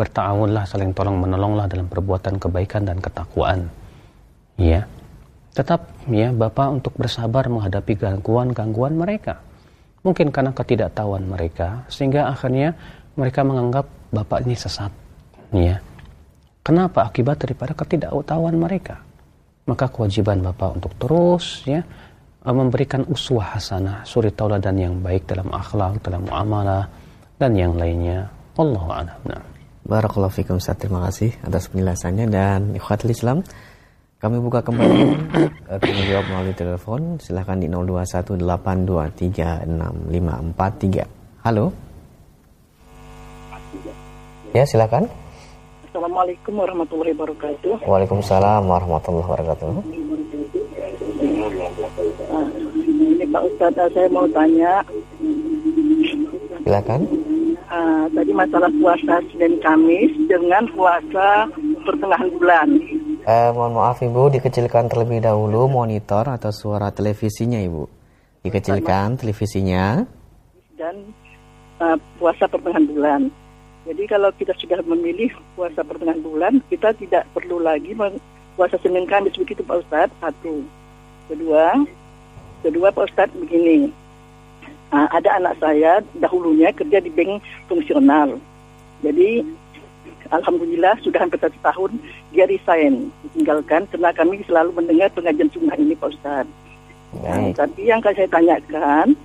Bertawunlah saling tolong menolonglah dalam perbuatan kebaikan dan ketakwaan. Tetap ya Bapak untuk bersabar menghadapi gangguan-gangguan mereka. Mungkin karena ketidaktahuan mereka sehingga akhirnya mereka menganggap Bapak ini sesat. Ya. Kenapa? Akibat daripada ketidaktahuan mereka. Maka kewajiban Bapak untuk terus ya Uh, memberikan uswah hasanah, suri tauladan yang baik dalam akhlak, dalam muamalah dan yang lainnya. Allahu a'lam. Nah. Barakallahu fikum Ustaz. Terima kasih atas penjelasannya dan ikhwatul Islam. Kami buka kembali uh, kami jawab melalui telepon. Silahkan di 0218236543. Halo. Ya, silakan. Assalamualaikum warahmatullahi wabarakatuh. Waalaikumsalam warahmatullahi wabarakatuh. Nah, ini Pak Ustadz, saya mau tanya. Silakan. Uh, tadi masalah puasa Senin Kamis dengan puasa pertengahan bulan. Eh, mohon maaf Ibu, dikecilkan terlebih dahulu monitor atau suara televisinya Ibu. Dikecilkan televisinya. Dan uh, puasa pertengahan bulan. Jadi kalau kita sudah memilih puasa pertengahan bulan, kita tidak perlu lagi puasa Senin Kamis begitu Pak Ustadz. Satu. Kedua, kedua Pak Ustadz begini. Uh, ada anak saya dahulunya kerja di bank fungsional. Jadi Alhamdulillah sudah hampir satu tahun dia resign, tinggalkan karena kami selalu mendengar pengajian sunnah ini Pak Ustadz. Nah, tapi yang saya tanyakan,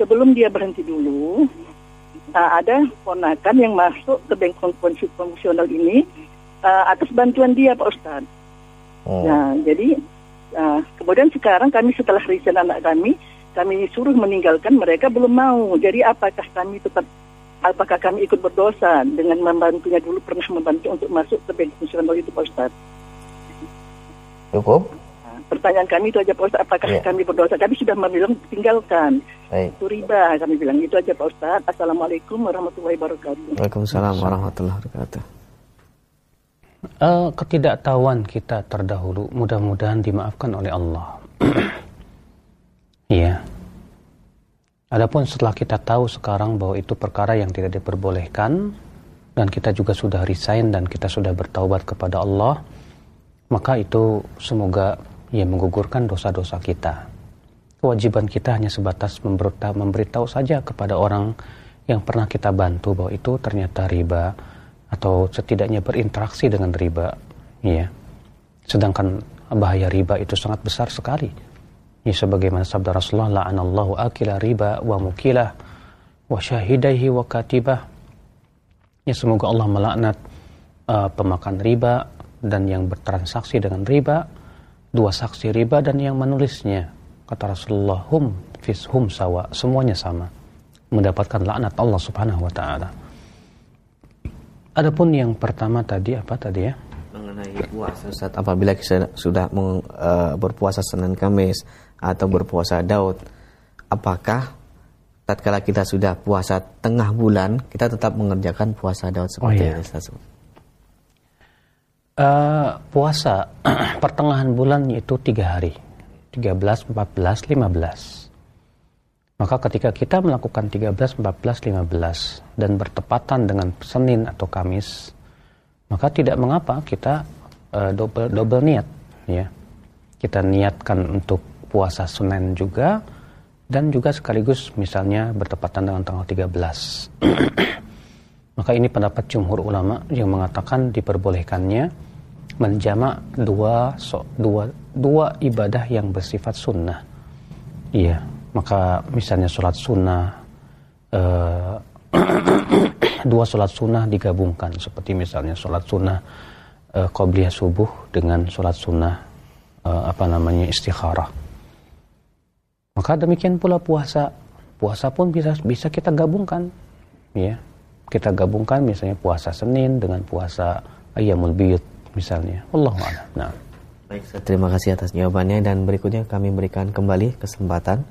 sebelum dia berhenti dulu, uh, ada ponakan yang masuk ke bank konvensional ini uh, atas bantuan dia Pak Ustadz. Oh. Nah, jadi uh, kemudian sekarang kami setelah resign anak kami, kami suruh meninggalkan mereka belum mau. Jadi apakah kami tetap apakah kami ikut berdosa dengan membantunya dulu pernah membantu untuk masuk ke bank konvensional itu Pak Ustadz? Cukup pertanyaan kami itu aja Pak Ustaz, apakah yeah. kami berdosa? Kami sudah membilang tinggalkan. Baik. Itu riba, kami bilang itu aja Pak Ustaz. Assalamualaikum warahmatullahi wabarakatuh. Waalaikumsalam warahmatullahi wabarakatuh. Uh, ketidaktahuan kita terdahulu mudah-mudahan dimaafkan oleh Allah. Iya. Adapun setelah kita tahu sekarang bahwa itu perkara yang tidak diperbolehkan dan kita juga sudah resign dan kita sudah bertaubat kepada Allah, maka itu semoga ia menggugurkan dosa-dosa kita. Kewajiban kita hanya sebatas memberitahu, memberitahu saja kepada orang yang pernah kita bantu bahwa itu ternyata riba atau setidaknya berinteraksi dengan riba, ya. Sedangkan bahaya riba itu sangat besar sekali. Ya sebagaimana sabda Rasulullah la'anallahu akila riba wa mukilah wa syahidaihi wa katibah. Ya semoga Allah melaknat uh, pemakan riba dan yang bertransaksi dengan riba, dua saksi riba dan yang menulisnya. Kata Rasulullah, hum fis hum sawa, semuanya sama. Mendapatkan laknat Allah Subhanahu wa taala. Adapun yang pertama tadi apa tadi ya? mengenai puasa Ustaz apabila kita sudah meng, uh, berpuasa Senin Kamis atau berpuasa Daud apakah tatkala kita sudah puasa tengah bulan kita tetap mengerjakan puasa Daud seperti oh, iya. Ustaz? Uh, puasa pertengahan bulan itu tiga hari 13, 14, 15 maka ketika kita melakukan 13, 14, 15 dan bertepatan dengan Senin atau Kamis maka tidak mengapa kita uh, double double niat ya kita niatkan untuk puasa Senin juga dan juga sekaligus misalnya bertepatan dengan tanggal 13 maka ini pendapat jumhur ulama yang mengatakan diperbolehkannya menjamak dua so, dua dua ibadah yang bersifat sunnah. Iya maka misalnya sholat sunnah uh, dua sholat sunnah digabungkan. Seperti misalnya sholat sunnah qobliyah subuh dengan sholat sunnah uh, apa namanya istikharah maka demikian pula puasa puasa pun bisa bisa kita gabungkan ya kita gabungkan misalnya puasa Senin dengan puasa Ayyamul Bid misalnya Allah nah Baik, terima kasih atas jawabannya dan berikutnya kami berikan kembali kesempatan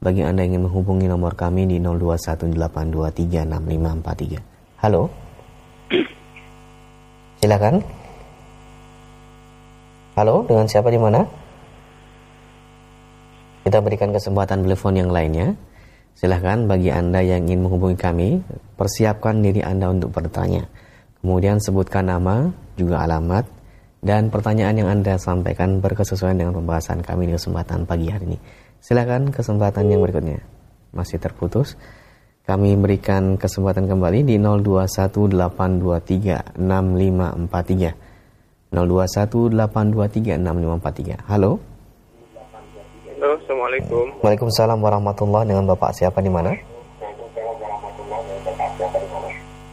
bagi Anda yang ingin menghubungi nomor kami di 0218236543. Halo. Silakan. Halo, dengan siapa di mana? Kita berikan kesempatan telepon yang lainnya. Silahkan bagi Anda yang ingin menghubungi kami, persiapkan diri Anda untuk bertanya. Kemudian sebutkan nama, juga alamat, dan pertanyaan yang Anda sampaikan berkesesuaian dengan pembahasan kami di kesempatan pagi hari ini. Silahkan kesempatan yang berikutnya. Masih terputus. Kami berikan kesempatan kembali di 0218236543. 0218236543. Halo. Assalamualaikum. Waalaikumsalam warahmatullahi Dengan Bapak siapa di mana?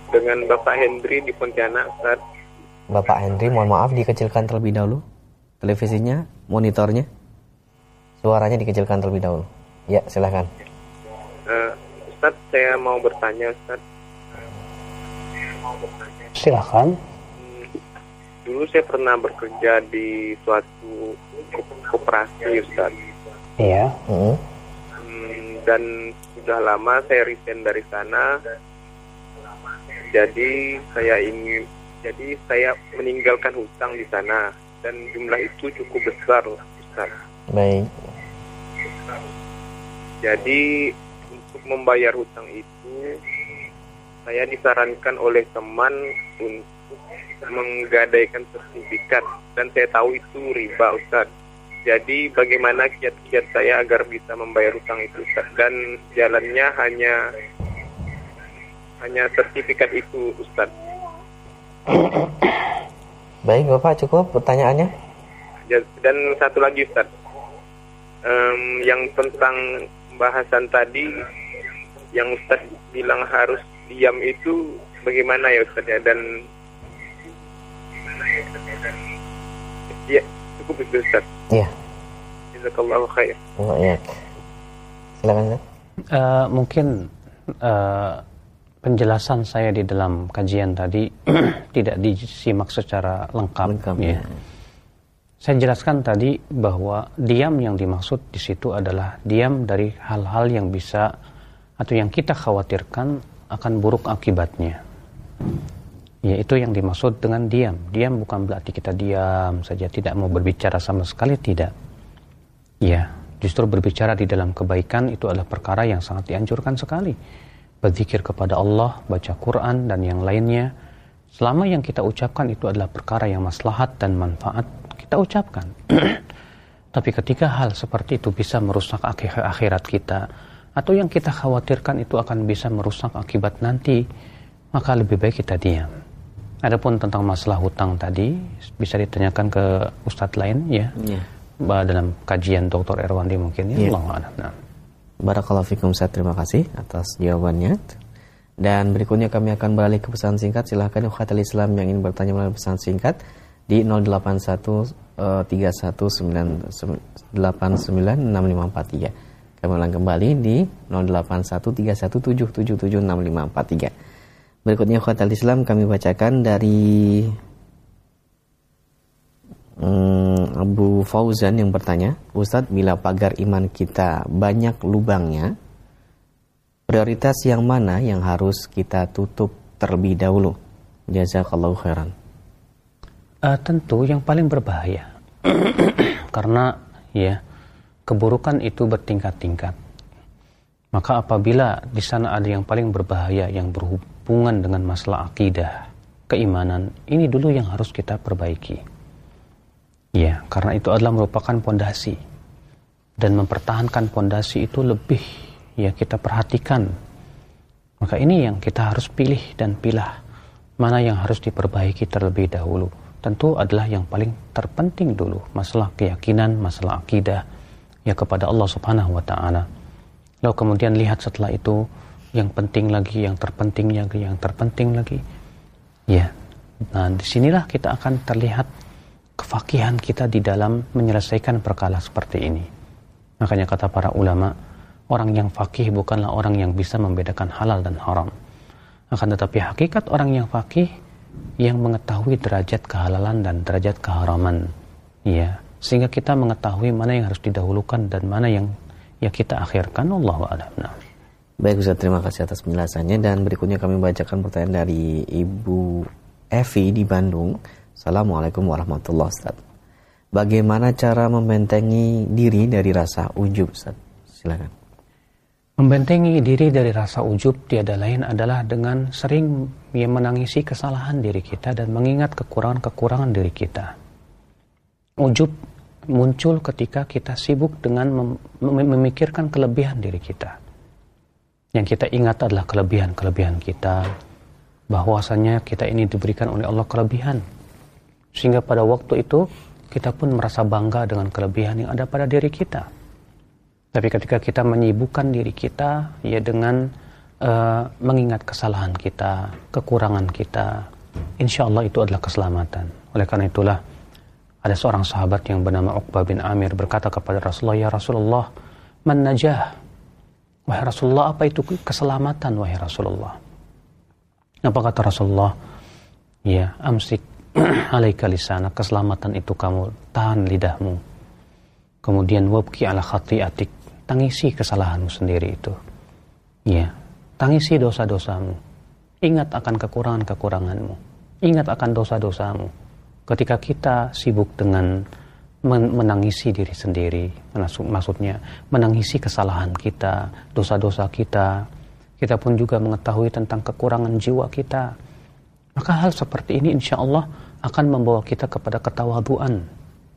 Dengan Bapak Hendri di Pontianak, Ustaz. Bapak Hendri, mohon maaf dikecilkan terlebih dahulu. Televisinya, monitornya. Suaranya dikecilkan terlebih dahulu. Ya, silahkan. Uh, Ustaz, saya mau bertanya Ustaz. Silahkan. Hmm, dulu saya pernah bekerja di suatu koperasi Ustaz. Iya. Hmm. dan sudah lama saya resign dari sana. Jadi saya ingin, jadi saya meninggalkan hutang di sana dan jumlah itu cukup besar Ustaz. Baik. Jadi untuk membayar hutang itu saya disarankan oleh teman untuk menggadaikan sertifikat dan saya tahu itu riba Ustaz. Jadi bagaimana kiat-kiat saya agar bisa membayar hutang itu Ustaz dan jalannya hanya hanya sertifikat itu Ustaz. Baik Bapak cukup pertanyaannya. Dan satu lagi Ustaz. Um, yang tentang bahasan tadi yang Ustaz bilang harus diam itu bagaimana ya Ustaz ya dan ya cukup itu Ustaz. Iya. Jazakallahu khair. Oh, iya. Silakan Ustaz. Uh, mungkin uh, penjelasan saya di dalam kajian tadi tidak disimak secara lengkap, lengkap ya. ya. Saya jelaskan tadi bahwa diam yang dimaksud di situ adalah diam dari hal-hal yang bisa atau yang kita khawatirkan akan buruk akibatnya. Yaitu yang dimaksud dengan diam. Diam bukan berarti kita diam saja tidak mau berbicara sama sekali tidak. Ya, justru berbicara di dalam kebaikan itu adalah perkara yang sangat dianjurkan sekali. Berzikir kepada Allah, baca Quran dan yang lainnya. Selama yang kita ucapkan itu adalah perkara yang maslahat dan manfaat kita ucapkan. Tapi ketika hal seperti itu bisa merusak akhirat kita, atau yang kita khawatirkan itu akan bisa merusak akibat nanti, maka lebih baik kita diam. Adapun tentang masalah hutang tadi bisa ditanyakan ke ustadz lain ya. Yeah. Dalam kajian Dr. Erwandi mungkin ya. Yeah. Allah nah. Barakallahu fikum Ustaz, terima kasih atas jawabannya. Dan berikutnya kami akan beralih ke pesan singkat. Silahkan ukhatul Islam yang ingin bertanya melalui pesan singkat di 081 319896543. Kami ulang kembali di 081317776543. Berikutnya khawatir Islam kami bacakan dari hmm, Abu Fauzan yang bertanya, Ustadz bila pagar iman kita banyak lubangnya, prioritas yang mana yang harus kita tutup terlebih dahulu? Jazakallahu khairan. Uh, tentu yang paling berbahaya karena ya keburukan itu bertingkat-tingkat. Maka apabila di sana ada yang paling berbahaya yang berhubungan dengan masalah akidah, keimanan, ini dulu yang harus kita perbaiki. Ya, karena itu adalah merupakan pondasi. Dan mempertahankan pondasi itu lebih ya kita perhatikan. Maka ini yang kita harus pilih dan pilah mana yang harus diperbaiki terlebih dahulu tentu adalah yang paling terpenting dulu masalah keyakinan, masalah akidah ya kepada Allah Subhanahu wa taala. Lalu kemudian lihat setelah itu yang penting lagi, yang terpenting lagi, yang terpenting lagi. Ya. Nah, di sinilah kita akan terlihat kefakihan kita di dalam menyelesaikan perkara seperti ini. Makanya kata para ulama, orang yang fakih bukanlah orang yang bisa membedakan halal dan haram. Akan tetapi hakikat orang yang fakih yang mengetahui derajat kehalalan dan derajat keharaman. Ya, sehingga kita mengetahui mana yang harus didahulukan dan mana yang ya kita akhirkan Allah a'lam. Baik Ustaz, terima kasih atas penjelasannya dan berikutnya kami bacakan pertanyaan dari Ibu Evi di Bandung. Assalamualaikum warahmatullahi wabarakatuh. Bagaimana cara membentengi diri dari rasa ujub Ustaz? Silakan. Membentengi diri dari rasa ujub tiada lain adalah dengan sering menangisi kesalahan diri kita dan mengingat kekurangan-kekurangan diri kita. Ujub muncul ketika kita sibuk dengan mem memikirkan kelebihan diri kita. Yang kita ingat adalah kelebihan-kelebihan kita, bahwasanya kita ini diberikan oleh Allah kelebihan. Sehingga pada waktu itu kita pun merasa bangga dengan kelebihan yang ada pada diri kita tapi ketika kita menyibukkan diri kita ya dengan uh, mengingat kesalahan kita, kekurangan kita, insya Allah itu adalah keselamatan. Oleh karena itulah ada seorang sahabat yang bernama Uqbah bin Amir berkata kepada Rasulullah, Ya Rasulullah, man najah? Wahai Rasulullah, apa itu keselamatan, wahai Rasulullah? Apa kata Rasulullah? Ya, amsik alaika lisana, keselamatan itu kamu tahan lidahmu. Kemudian wabki ala khati'atik, tangisi kesalahanmu sendiri itu. Ya, tangisi dosa-dosamu. Ingat akan kekurangan-kekuranganmu. Ingat akan dosa-dosamu. Ketika kita sibuk dengan menangisi diri sendiri, maksudnya menangisi kesalahan kita, dosa-dosa kita, kita pun juga mengetahui tentang kekurangan jiwa kita. Maka hal seperti ini insya Allah akan membawa kita kepada ketawaduan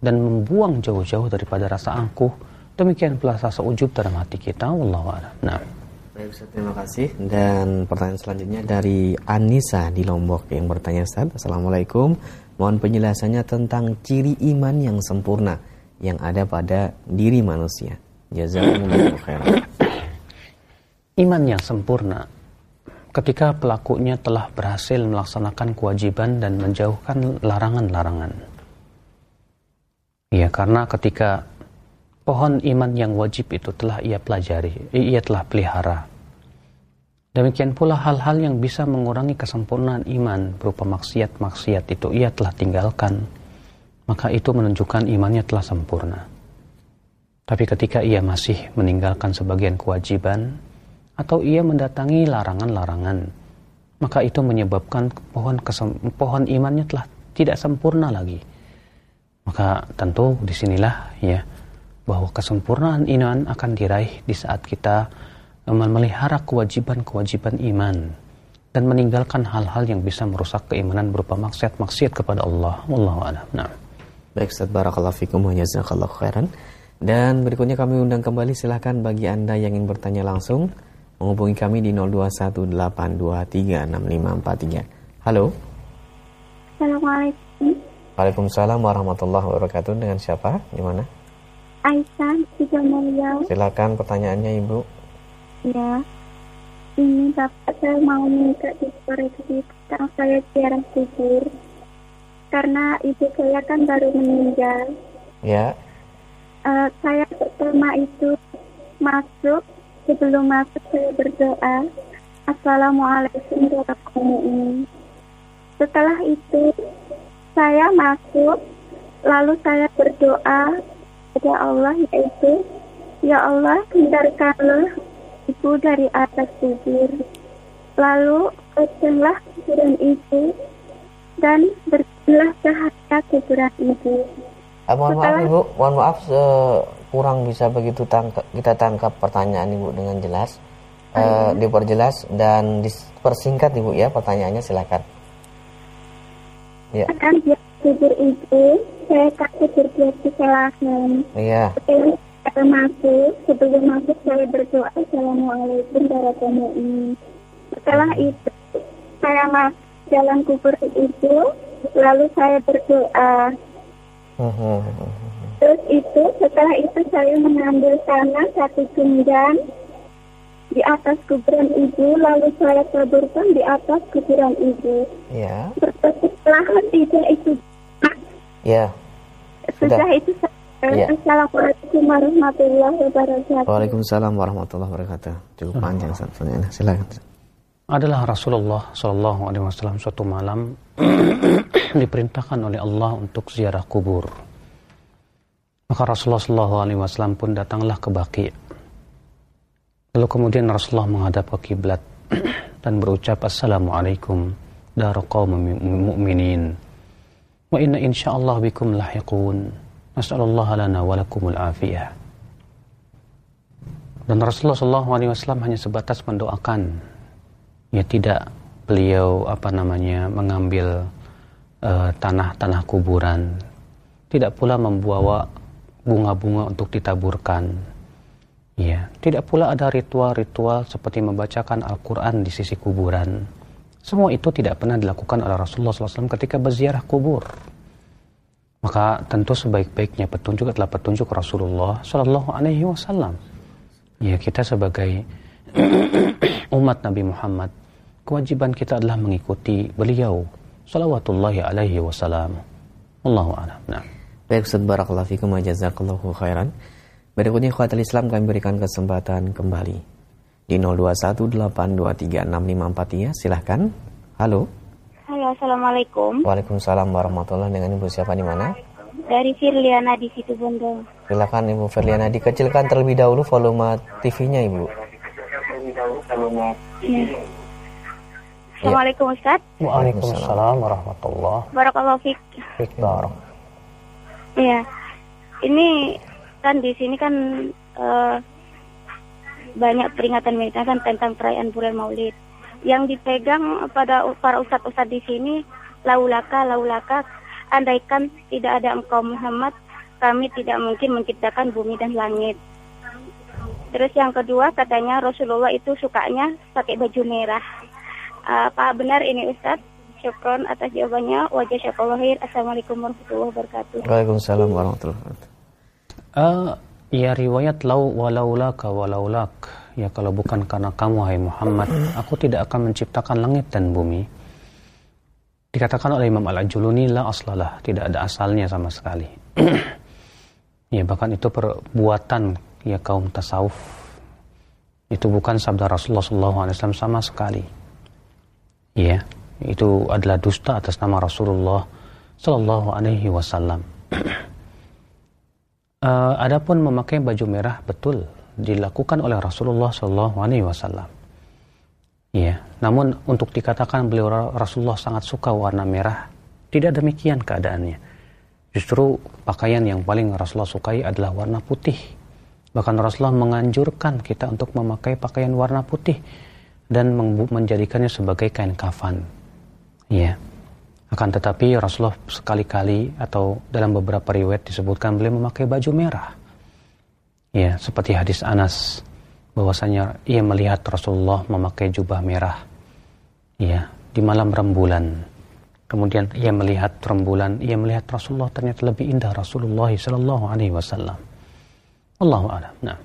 dan membuang jauh-jauh daripada rasa angkuh, Demikian pula rasa ujub dalam hati kita. Wallahu. Nah. Baik Ustaz, terima kasih. Dan pertanyaan selanjutnya dari Anissa di Lombok yang bertanya Ustaz. Assalamualaikum. Mohon penjelasannya tentang ciri iman yang sempurna yang ada pada diri manusia. Jazakumullahu khairan. Iman yang sempurna ketika pelakunya telah berhasil melaksanakan kewajiban dan menjauhkan larangan-larangan. Ya, karena ketika pohon iman yang wajib itu telah ia pelajari, ia telah pelihara. Demikian pula hal-hal yang bisa mengurangi kesempurnaan iman berupa maksiat-maksiat itu ia telah tinggalkan. Maka itu menunjukkan imannya telah sempurna. Tapi ketika ia masih meninggalkan sebagian kewajiban atau ia mendatangi larangan-larangan, maka itu menyebabkan pohon pohon imannya telah tidak sempurna lagi. Maka tentu di sinilah ya bahwa kesempurnaan iman akan diraih di saat kita memelihara kewajiban-kewajiban iman dan meninggalkan hal-hal yang bisa merusak keimanan berupa maksiat-maksiat kepada Allah. Wallahu a'lam. Nah. Baik Ustaz Barakallahu Fikum wa jazakallahu khairan. Dan berikutnya kami undang kembali silahkan bagi Anda yang ingin bertanya langsung menghubungi kami di 0218236543. Halo. Assalamualaikum. Waalaikumsalam warahmatullahi wabarakatuh. Dengan siapa? Di mana? Aisyah. Silakan pertanyaannya Ibu. Ya. Ini Bapak saya mau minta dikoreksi tentang saya ziarah kubur karena ibu saya kan baru meninggal. Ya. Uh, saya pertama itu masuk sebelum masuk saya berdoa Assalamualaikum warahmatullahi Setelah itu saya masuk lalu saya berdoa kepada Allah yaitu Ya Allah hindarkanlah ibu dari atas kubur lalu kosonglah kuburan itu dan bersihlah cahaya kuburan itu. Ah, mohon Setelah, maaf ibu, mohon maaf kurang bisa begitu tangkap, kita tangkap pertanyaan ibu dengan jelas. Uh, diperjelas dan dipersingkat ibu ya pertanyaannya silakan. Ya. Akan dia kubur itu saya takut berbuat kesalahan. Iya. Saya masuk, sebelum masuk saya berdoa. Assalamualaikum warahmatullahi. Setelah itu saya masuk jalan kubur itu lalu saya berdoa. Terus itu setelah itu saya mengambil tanah satu genggam di atas kuburan ibu lalu saya taburkan di atas kuburan ibu. Ya. Setelah tidak itu. Ya. Sudah, itu Ya. Assalamualaikum warahmatullahi wabarakatuh. Waalaikumsalam warahmatullahi wabarakatuh. Cukup panjang satu Silakan adalah Rasulullah Shallallahu Alaihi Wasallam suatu malam diperintahkan oleh Allah untuk ziarah kubur. Maka Rasulullah Shallallahu Alaihi Wasallam pun datanglah ke Baki. Lalu kemudian Rasulullah menghadap ke kiblat dan berucap Assalamualaikum dar kaum mu'minin wa inna insyaallah bikum lahiqun nas'alullah lana wa lakumul afiyah. Dan Rasulullah Wasallam hanya sebatas mendoakan. Ya tidak beliau apa namanya mengambil eh, tanah-tanah uh, kuburan. Tidak pula membawa bunga-bunga untuk ditaburkan. Ya tidak pula ada ritual-ritual seperti membacakan Al-Qur'an di sisi kuburan. Semua itu tidak pernah dilakukan oleh Rasulullah SAW ketika berziarah kubur maka tentu sebaik-baiknya petunjuk adalah petunjuk Rasulullah Shallallahu Alaihi Wasallam. Ya kita sebagai umat Nabi Muhammad kewajiban kita adalah mengikuti beliau salawatullahi alaihi wasallam. Allahu a'lam. Nah. Baik Ustaz barakallahu fikum wa jazakallahu khairan. Berikutnya khawatir Islam kami berikan kesempatan kembali. Di 0218236543 silahkan. Halo halo assalamualaikum waalaikumsalam warahmatullahi dengan ibu siapa di mana dari Firliana di situ Bondo silakan ibu Firliana dikecilkan terlebih dahulu volume TV-nya ibu ya. Assalamualaikum Ustaz. Waalaikumsalam warahmatullah. Barakallahu fiik. Barak. Iya. Ini kan di sini kan uh, banyak peringatan-peringatan tentang perayaan bulan Maulid. Yang dipegang pada para ustadz-ustadz di sini laulaka laulaka andaikan tidak ada engkau Muhammad kami tidak mungkin menciptakan bumi dan langit. Terus yang kedua katanya Rasulullah itu sukanya pakai baju merah. Apa benar ini Ustaz? Syukron atas jawabannya. Wajah syakallah Assalamualaikum warahmatullahi wabarakatuh. Waalaikumsalam warahmatullahi wabarakatuh. Uh, ya riwayat lau walaulaka walaulak. Ya kalau bukan karena kamu hai Muhammad, aku tidak akan menciptakan langit dan bumi. Dikatakan oleh Imam Al-Ajuluni la aslalah, tidak ada asalnya sama sekali. ya bahkan itu perbuatan ya kaum tasawuf. Itu bukan sabda Rasulullah SAW sama sekali ya itu adalah dusta atas nama Rasulullah Shallallahu Alaihi Wasallam. uh, adapun memakai baju merah betul dilakukan oleh Rasulullah Shallallahu Alaihi Wasallam. Ya, namun untuk dikatakan beliau Rasulullah sangat suka warna merah, tidak demikian keadaannya. Justru pakaian yang paling Rasulullah sukai adalah warna putih. Bahkan Rasulullah menganjurkan kita untuk memakai pakaian warna putih dan menjadikannya sebagai kain kafan. Ya. Akan tetapi Rasulullah sekali-kali atau dalam beberapa riwayat disebutkan beliau memakai baju merah. Ya, seperti hadis Anas bahwasanya ia melihat Rasulullah memakai jubah merah. Ya, di malam rembulan. Kemudian ia melihat rembulan, ia melihat Rasulullah ternyata lebih indah Rasulullah sallallahu alaihi wasallam. Allahu a'lam. Nah.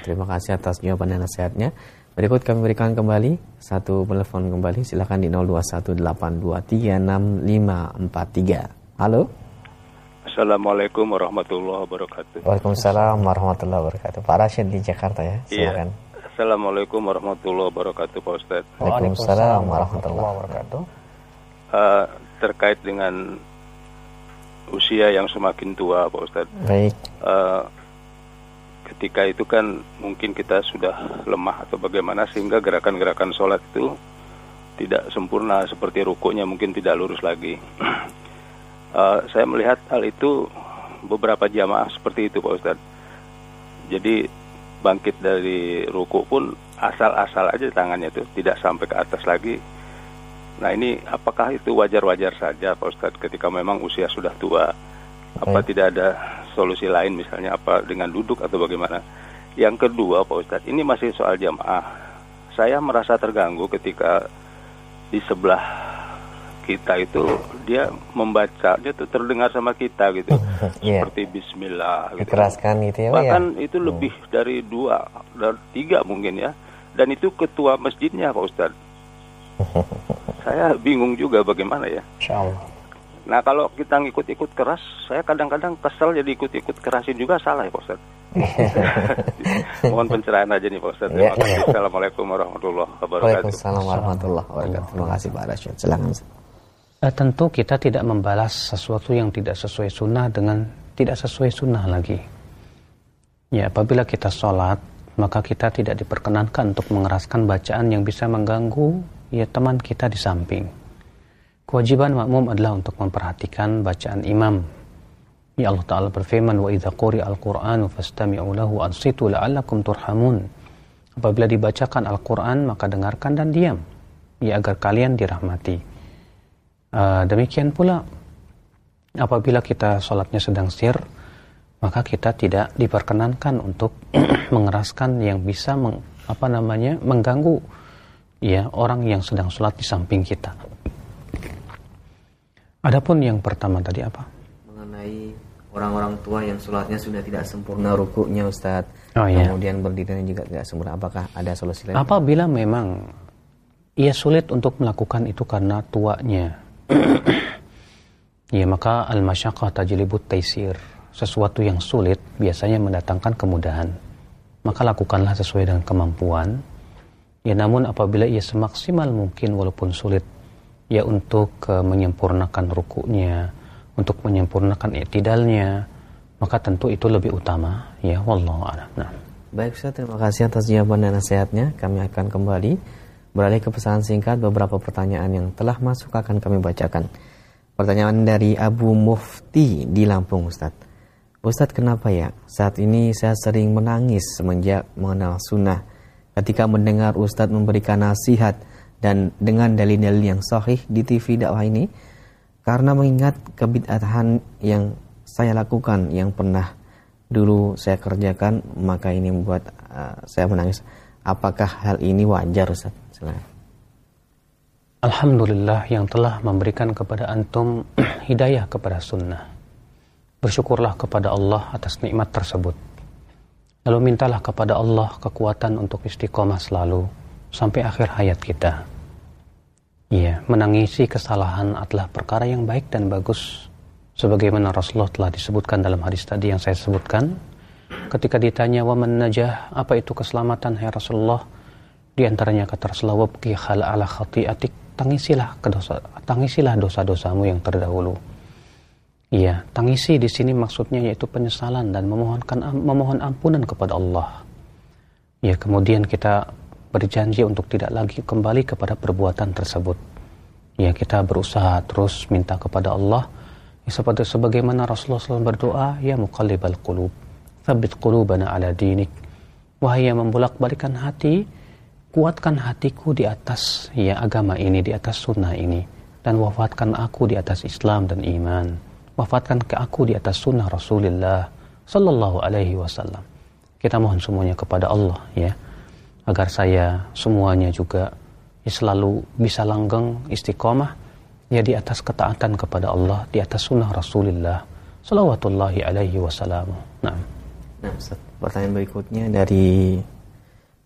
Terima kasih atas jawaban dan nasihatnya. Berikut kami berikan kembali satu telepon kembali. Silakan di 0218236543. Halo. Assalamualaikum warahmatullahi wabarakatuh. Waalaikumsalam warahmatullahi wabarakatuh. Pak Rashid di Jakarta ya. Iya. Silakan. Iya. Assalamualaikum warahmatullahi wabarakatuh Pak Ustaz. Waalaikumsalam warahmatullahi wabarakatuh. Uh, terkait dengan usia yang semakin tua Pak Ustaz. Baik. Uh, ketika itu kan mungkin kita sudah lemah atau bagaimana sehingga gerakan-gerakan sholat itu tidak sempurna seperti rukunya mungkin tidak lurus lagi. uh, saya melihat hal itu beberapa jamaah seperti itu Pak Ustadz. Jadi bangkit dari ruku pun asal-asal aja tangannya itu tidak sampai ke atas lagi. Nah ini apakah itu wajar-wajar saja Pak Ustadz ketika memang usia sudah tua? Apa tidak ada solusi lain misalnya apa dengan duduk atau bagaimana. Yang kedua Pak Ustadz, ini masih soal jamaah. Saya merasa terganggu ketika di sebelah kita itu dia membaca dia tuh terdengar sama kita gitu yeah. seperti Bismillah gitu. dikeraskan gitu ya bahkan ya? itu lebih hmm. dari dua dan tiga mungkin ya dan itu ketua masjidnya Pak Ustadz saya bingung juga bagaimana ya Insya Allah Nah kalau kita ngikut-ikut keras, saya kadang-kadang kesel jadi ikut-ikut kerasin juga salah ya Pak Ustaz. Mohon pencerahan aja nih Pak Ustaz. Ya, ya. Assalamualaikum warahmatullahi wabarakatuh. Waalaikumsalam warahmatullahi wabarakatuh. Terima kasih Pak Rashid. Silakan. Eh, tentu kita tidak membalas sesuatu yang tidak sesuai sunnah dengan tidak sesuai sunnah lagi. Ya, apabila kita sholat, maka kita tidak diperkenankan untuk mengeraskan bacaan yang bisa mengganggu ya teman kita di samping Kewajiban makmum adalah untuk memperhatikan bacaan imam. Ya Allah Ta'ala berfirman, Wa idha quri al-Qur'anu fastami'u lahu ansitu la'allakum turhamun. Apabila dibacakan Al-Quran, maka dengarkan dan diam. Ya agar kalian dirahmati. Uh, demikian pula, apabila kita sholatnya sedang sir, maka kita tidak diperkenankan untuk mengeraskan yang bisa meng, apa namanya mengganggu ya orang yang sedang sholat di samping kita. Adapun yang pertama tadi apa? Mengenai orang-orang tua yang sholatnya sudah tidak sempurna rukuknya Ustaz. Oh, iya. Kemudian berdirinya juga tidak sempurna. Apakah ada solusi lain? Apabila memang ia sulit untuk melakukan itu karena tuanya. ya maka al-masyaqqah tajlibut taisir. Sesuatu yang sulit biasanya mendatangkan kemudahan. Maka lakukanlah sesuai dengan kemampuan. Ya namun apabila ia semaksimal mungkin walaupun sulit ya untuk uh, menyempurnakan rukunya, untuk menyempurnakan i'tidalnya, maka tentu itu lebih utama ya wallahu a'lam. Nah. Baik Ustaz, terima kasih atas jawaban dan nasihatnya. Kami akan kembali beralih ke pesan singkat beberapa pertanyaan yang telah masuk akan kami bacakan. Pertanyaan dari Abu Mufti di Lampung Ustaz. Ustadz kenapa ya saat ini saya sering menangis semenjak mengenal sunnah ketika mendengar Ustadz memberikan nasihat dan dengan dalil-dalil yang sahih di TV dakwah ini karena mengingat kebid'ahan yang saya lakukan yang pernah dulu saya kerjakan maka ini membuat uh, saya menangis apakah hal ini wajar Ustaz? Silakan. Alhamdulillah yang telah memberikan kepada antum hidayah kepada sunnah. Bersyukurlah kepada Allah atas nikmat tersebut. Lalu mintalah kepada Allah kekuatan untuk istiqomah selalu sampai akhir hayat kita. Iya, menangisi kesalahan adalah perkara yang baik dan bagus. Sebagaimana Rasulullah telah disebutkan dalam hadis tadi yang saya sebutkan. Ketika ditanya, wa najah, apa itu keselamatan, hai Rasulullah? Di antaranya kata Rasulullah, wabki hal ala khati'atik, tangisilah, kedosa, tangisilah dosa-dosamu yang terdahulu. Iya, tangisi di sini maksudnya yaitu penyesalan dan memohonkan memohon ampunan kepada Allah. Ya, kemudian kita berjanji untuk tidak lagi kembali kepada perbuatan tersebut. Ya, kita berusaha terus minta kepada Allah ya, seperti sebagaimana Rasulullah SAW berdoa, ya muqallibal qulub, tsabbit qulubana ala dinik. Wahai yang membolak-balikan hati, kuatkan hatiku di atas ya agama ini, di atas sunnah ini, dan wafatkan aku di atas Islam dan iman. Wafatkan ke aku di atas sunnah Rasulullah Sallallahu Alaihi Wasallam. Kita mohon semuanya kepada Allah ya, agar saya semuanya juga selalu bisa langgeng istiqomah ya di atas ketaatan kepada Allah, di atas sunnah Rasulullah Salawatullahi Alaihi Wasallam. Nah. Nah, pertanyaan berikutnya dari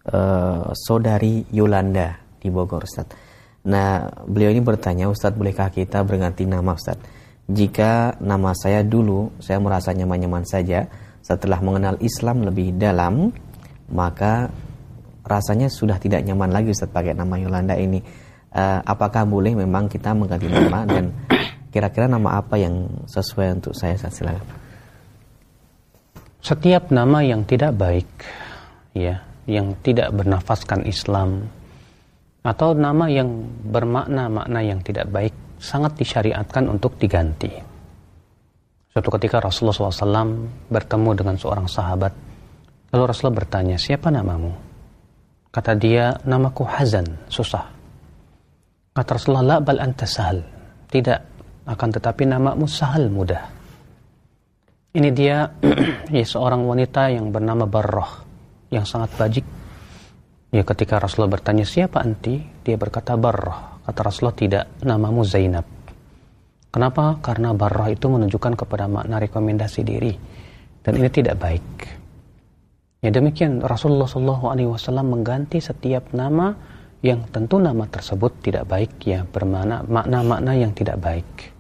uh, saudari Yolanda di Bogor, Ustaz. Nah, beliau ini bertanya, Ustaz, bolehkah kita berganti nama, Ustaz? Jika nama saya dulu, saya merasa nyaman-nyaman saja, setelah mengenal Islam lebih dalam, maka rasanya sudah tidak nyaman lagi, Ustaz, pakai nama Yolanda ini. Uh, apakah boleh memang kita mengganti nama dan kira-kira nama apa yang sesuai untuk saya, Ustaz? Silakan setiap nama yang tidak baik ya yang tidak bernafaskan Islam atau nama yang bermakna makna yang tidak baik sangat disyariatkan untuk diganti. Suatu ketika Rasulullah SAW bertemu dengan seorang sahabat, lalu Rasulullah bertanya, siapa namamu? Kata dia, namaku Hazan, susah. Kata Rasulullah, la bal anta sahal. Tidak, akan tetapi namamu sahal, mudah. Ini dia ya, seorang wanita yang bernama Barroh yang sangat bajik. Ya ketika Rasulullah bertanya siapa anti, dia berkata Barroh. Kata Rasulullah tidak, namamu Zainab. Kenapa? Karena Barroh itu menunjukkan kepada makna rekomendasi diri dan ini tidak baik. Ya demikian Rasulullah SAW mengganti setiap nama yang tentu nama tersebut tidak baik ya bermakna makna-makna yang tidak baik.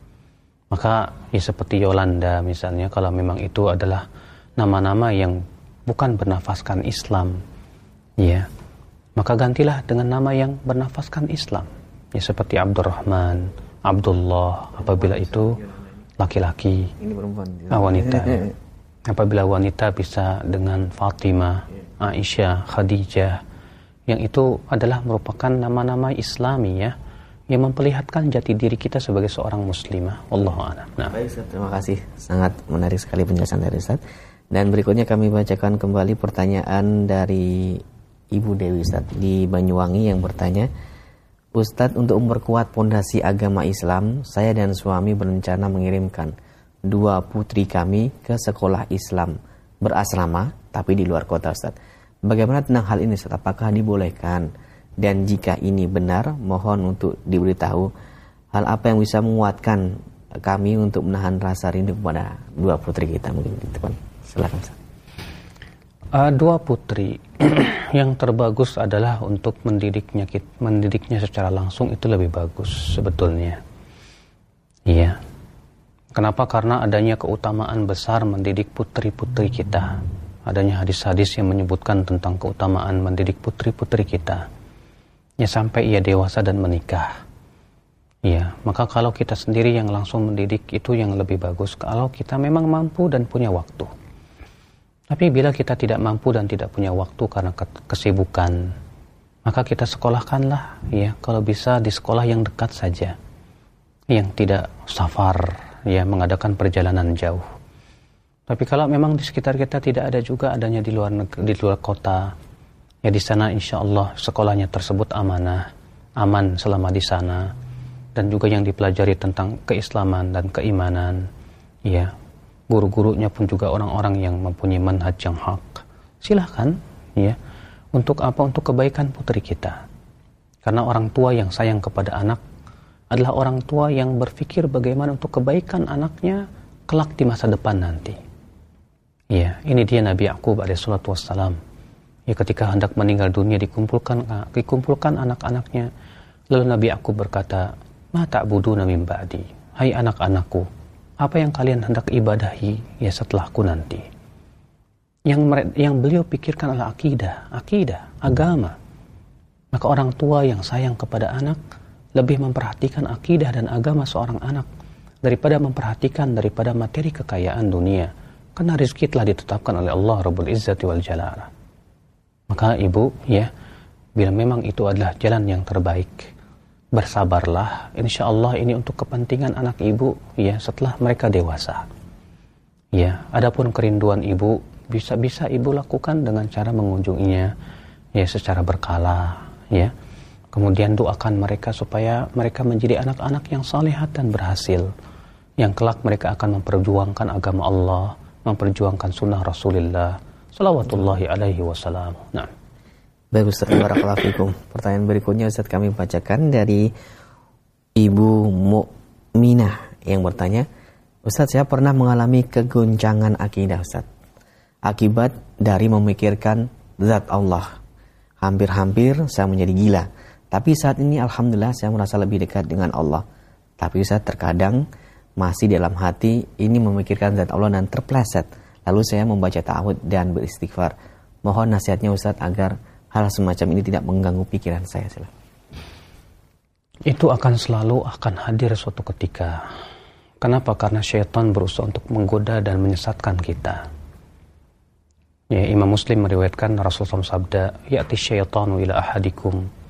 Maka ya seperti Yolanda misalnya kalau memang itu adalah nama-nama yang bukan bernafaskan Islam, ya, maka gantilah dengan nama yang bernafaskan Islam. Ya seperti Abdurrahman, Abdullah apabila itu laki-laki, ah, wanita. Apabila wanita bisa dengan Fatimah, Aisyah, Khadijah, yang itu adalah merupakan nama-nama Islami ya yang memperlihatkan jati diri kita sebagai seorang muslimah. Allah. Nah. Baik, terima kasih. Sangat menarik sekali penjelasan dari Ustaz. Dan berikutnya kami bacakan kembali pertanyaan dari Ibu Dewi Ustaz di Banyuwangi yang bertanya, Ustadz untuk memperkuat pondasi agama Islam, saya dan suami berencana mengirimkan dua putri kami ke sekolah Islam berasrama tapi di luar kota Ustaz. Bagaimana tentang hal ini Ustaz? Apakah dibolehkan? Dan jika ini benar, mohon untuk diberitahu hal apa yang bisa menguatkan kami untuk menahan rasa rindu kepada dua putri kita mungkin gitu kan. Silakan. Uh, dua putri yang terbagus adalah untuk mendidiknya mendidiknya secara langsung itu lebih bagus sebetulnya. Iya. Kenapa? Karena adanya keutamaan besar mendidik putri-putri kita. Adanya hadis-hadis yang menyebutkan tentang keutamaan mendidik putri-putri kita ya sampai ia dewasa dan menikah. Ya, maka kalau kita sendiri yang langsung mendidik itu yang lebih bagus kalau kita memang mampu dan punya waktu. Tapi bila kita tidak mampu dan tidak punya waktu karena kesibukan, maka kita sekolahkanlah ya kalau bisa di sekolah yang dekat saja. Yang tidak safar ya mengadakan perjalanan jauh. Tapi kalau memang di sekitar kita tidak ada juga adanya di luar negeri, di luar kota, ya di sana insya Allah sekolahnya tersebut amanah, aman selama di sana, dan juga yang dipelajari tentang keislaman dan keimanan, ya guru-gurunya pun juga orang-orang yang mempunyai manhaj yang hak. Silahkan, ya, untuk apa? Untuk kebaikan putri kita. Karena orang tua yang sayang kepada anak adalah orang tua yang berpikir bagaimana untuk kebaikan anaknya kelak di masa depan nanti. Ya, ini dia Nabi Yakub alaihissalatu wassalam. Ya ketika hendak meninggal dunia dikumpulkan dikumpulkan anak-anaknya lalu Nabi aku berkata ma ta'budu min ba'di? Hai anak-anakku apa yang kalian hendak ibadahi ya setelahku nanti? Yang yang beliau pikirkan adalah akidah akidah agama. Maka orang tua yang sayang kepada anak lebih memperhatikan akidah dan agama seorang anak daripada memperhatikan daripada materi kekayaan dunia karena rezeki telah ditetapkan oleh Allah Rabbul Izzati wal Jalalah maka ibu ya, bila memang itu adalah jalan yang terbaik, bersabarlah. Insya Allah ini untuk kepentingan anak ibu ya setelah mereka dewasa. Ya, adapun kerinduan ibu bisa-bisa ibu lakukan dengan cara mengunjunginya ya secara berkala ya kemudian doakan mereka supaya mereka menjadi anak-anak yang salehat dan berhasil yang kelak mereka akan memperjuangkan agama Allah memperjuangkan sunnah Rasulullah salawatullahi alaihi wasallam nah Baik Ustaz, Barakallahu. Pertanyaan berikutnya Ustaz kami bacakan dari Ibu Mukminah yang bertanya, Ustaz saya pernah mengalami kegoncangan akidah Ustaz. Akibat dari memikirkan zat Allah. Hampir-hampir saya menjadi gila. Tapi saat ini Alhamdulillah saya merasa lebih dekat dengan Allah. Tapi Ustaz terkadang masih dalam hati ini memikirkan zat Allah dan terpleset. Lalu saya membaca ta'awud dan beristighfar. Mohon nasihatnya Ustaz agar hal semacam ini tidak mengganggu pikiran saya sila. Itu akan selalu akan hadir suatu ketika. Kenapa? Karena syaitan berusaha untuk menggoda dan menyesatkan kita. Ya, Imam Muslim meriwayatkan Rasulullah SAW sabda, "Ya'ti syaitanu ila ahadikum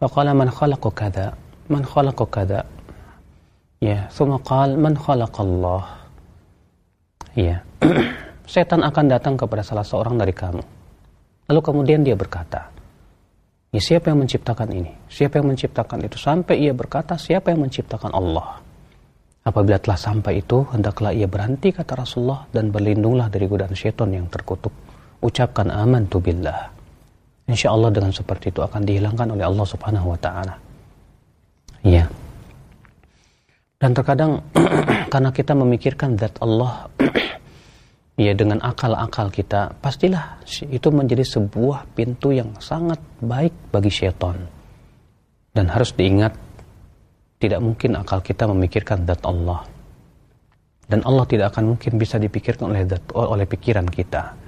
wa qala man khalaqa kada, man khalaqa kada." Ya, thumma qala man khalaqa Allah. Ya. Setan akan datang kepada salah seorang dari kamu Lalu kemudian dia berkata, ya siapa yang menciptakan ini? Siapa yang menciptakan itu? Sampai ia berkata, siapa yang menciptakan Allah? Apabila telah sampai itu, hendaklah ia berhenti kata Rasulullah dan berlindunglah dari godaan syaitan yang terkutuk. Ucapkan aman tu billah. Insya Allah dengan seperti itu akan dihilangkan oleh Allah subhanahu wa ta'ala. Ya. Dan terkadang karena kita memikirkan zat Allah ya dengan akal-akal kita, pastilah itu menjadi sebuah pintu yang sangat baik bagi syaitan. Dan harus diingat, tidak mungkin akal kita memikirkan zat Allah. Dan Allah tidak akan mungkin bisa dipikirkan oleh oleh pikiran kita.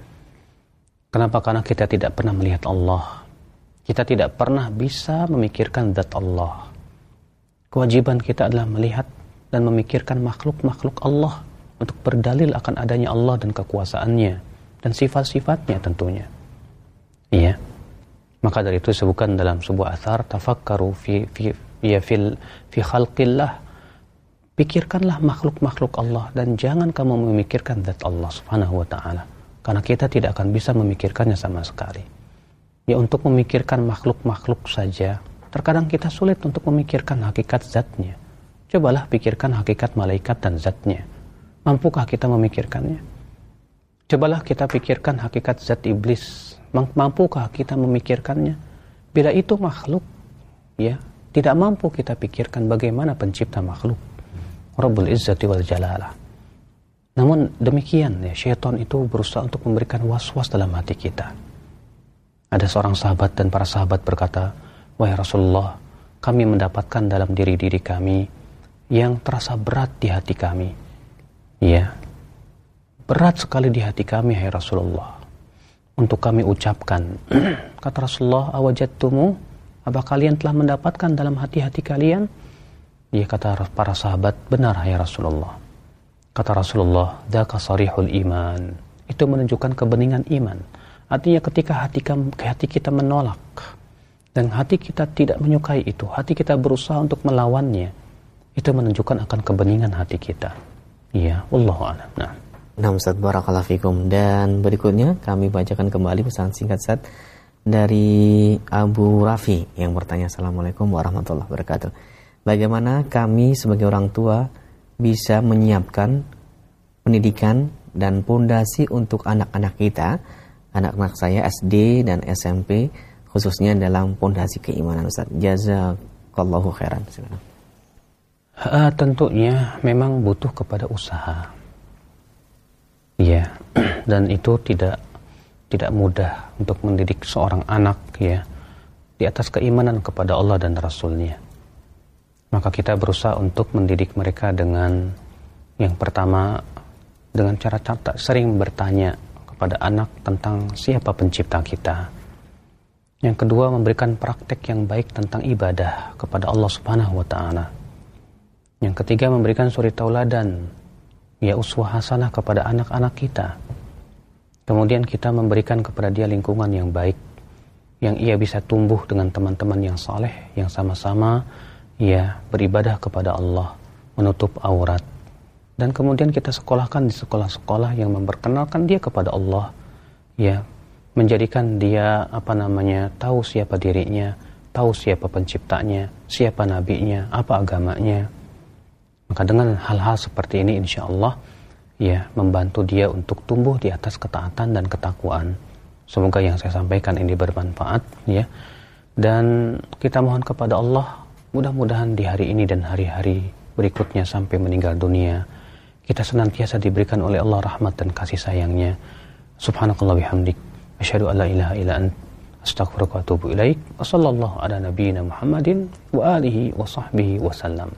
Kenapa? Karena kita tidak pernah melihat Allah. Kita tidak pernah bisa memikirkan zat Allah. Kewajiban kita adalah melihat dan memikirkan makhluk-makhluk Allah untuk berdalil akan adanya Allah dan kekuasaannya dan sifat-sifatnya tentunya. Iya. Maka dari itu disebutkan dalam sebuah asar tafakkaru fi fi ya fil fi khalqillah pikirkanlah makhluk-makhluk Allah dan jangan kamu memikirkan zat Allah Subhanahu wa taala karena kita tidak akan bisa memikirkannya sama sekali. Ya untuk memikirkan makhluk-makhluk saja terkadang kita sulit untuk memikirkan hakikat zatnya. Cobalah pikirkan hakikat malaikat dan zatnya Mampukah kita memikirkannya? Cobalah kita pikirkan hakikat zat iblis. Mampukah kita memikirkannya? Bila itu makhluk, ya, tidak mampu kita pikirkan bagaimana pencipta makhluk. Rabbul Izzati wal Jalalah. Namun demikian ya, syaitan itu berusaha untuk memberikan was-was dalam hati kita. Ada seorang sahabat dan para sahabat berkata, Wahai Rasulullah, kami mendapatkan dalam diri-diri kami yang terasa berat di hati kami Ya, berat sekali di hati kami, hai Rasulullah. Untuk kami ucapkan, kata Rasulullah, awajatumu, apa kalian telah mendapatkan dalam hati-hati kalian? Dia kata para sahabat, benar hai Rasulullah. Kata Rasulullah, daka sarihul iman. Itu menunjukkan kebeningan iman. Artinya ketika hati, hati kita menolak, dan hati kita tidak menyukai itu, hati kita berusaha untuk melawannya, itu menunjukkan akan kebeningan hati kita. Iya, Allah a'lam. Nah. Nah, Ustaz Barakallahu Fikum. Dan berikutnya kami bacakan kembali pesan singkat Ustaz dari Abu Rafi yang bertanya Assalamualaikum warahmatullahi wabarakatuh. Bagaimana kami sebagai orang tua bisa menyiapkan pendidikan dan pondasi untuk anak-anak kita, anak-anak saya SD dan SMP khususnya dalam pondasi keimanan Ustaz. Jazakallahu khairan. Uh, tentunya memang butuh kepada usaha. Ya, dan itu tidak tidak mudah untuk mendidik seorang anak ya di atas keimanan kepada Allah dan Rasulnya. Maka kita berusaha untuk mendidik mereka dengan yang pertama dengan cara tak sering bertanya kepada anak tentang siapa pencipta kita. Yang kedua memberikan praktek yang baik tentang ibadah kepada Allah Subhanahu wa taala yang ketiga memberikan suri tauladan, ya uswah hasanah kepada anak-anak kita. Kemudian kita memberikan kepada dia lingkungan yang baik, yang ia bisa tumbuh dengan teman-teman yang saleh, yang sama-sama ya beribadah kepada Allah, menutup aurat. Dan kemudian kita sekolahkan di sekolah-sekolah yang memperkenalkan dia kepada Allah, ya menjadikan dia apa namanya tahu siapa dirinya, tahu siapa penciptanya, siapa nabinya, apa agamanya. Maka dengan hal-hal seperti ini insya Allah ya membantu dia untuk tumbuh di atas ketaatan dan ketakwaan. Semoga yang saya sampaikan ini bermanfaat ya. Dan kita mohon kepada Allah mudah-mudahan di hari ini dan hari-hari berikutnya sampai meninggal dunia kita senantiasa diberikan oleh Allah rahmat dan kasih sayangnya. Subhanakallah bihamdik. Asyhadu an la ilaha illa ant. Astaghfiruka wa atubu ilaik. Wassallallahu ala nabiyyina Muhammadin wa alihi wa sahbihi wasallam.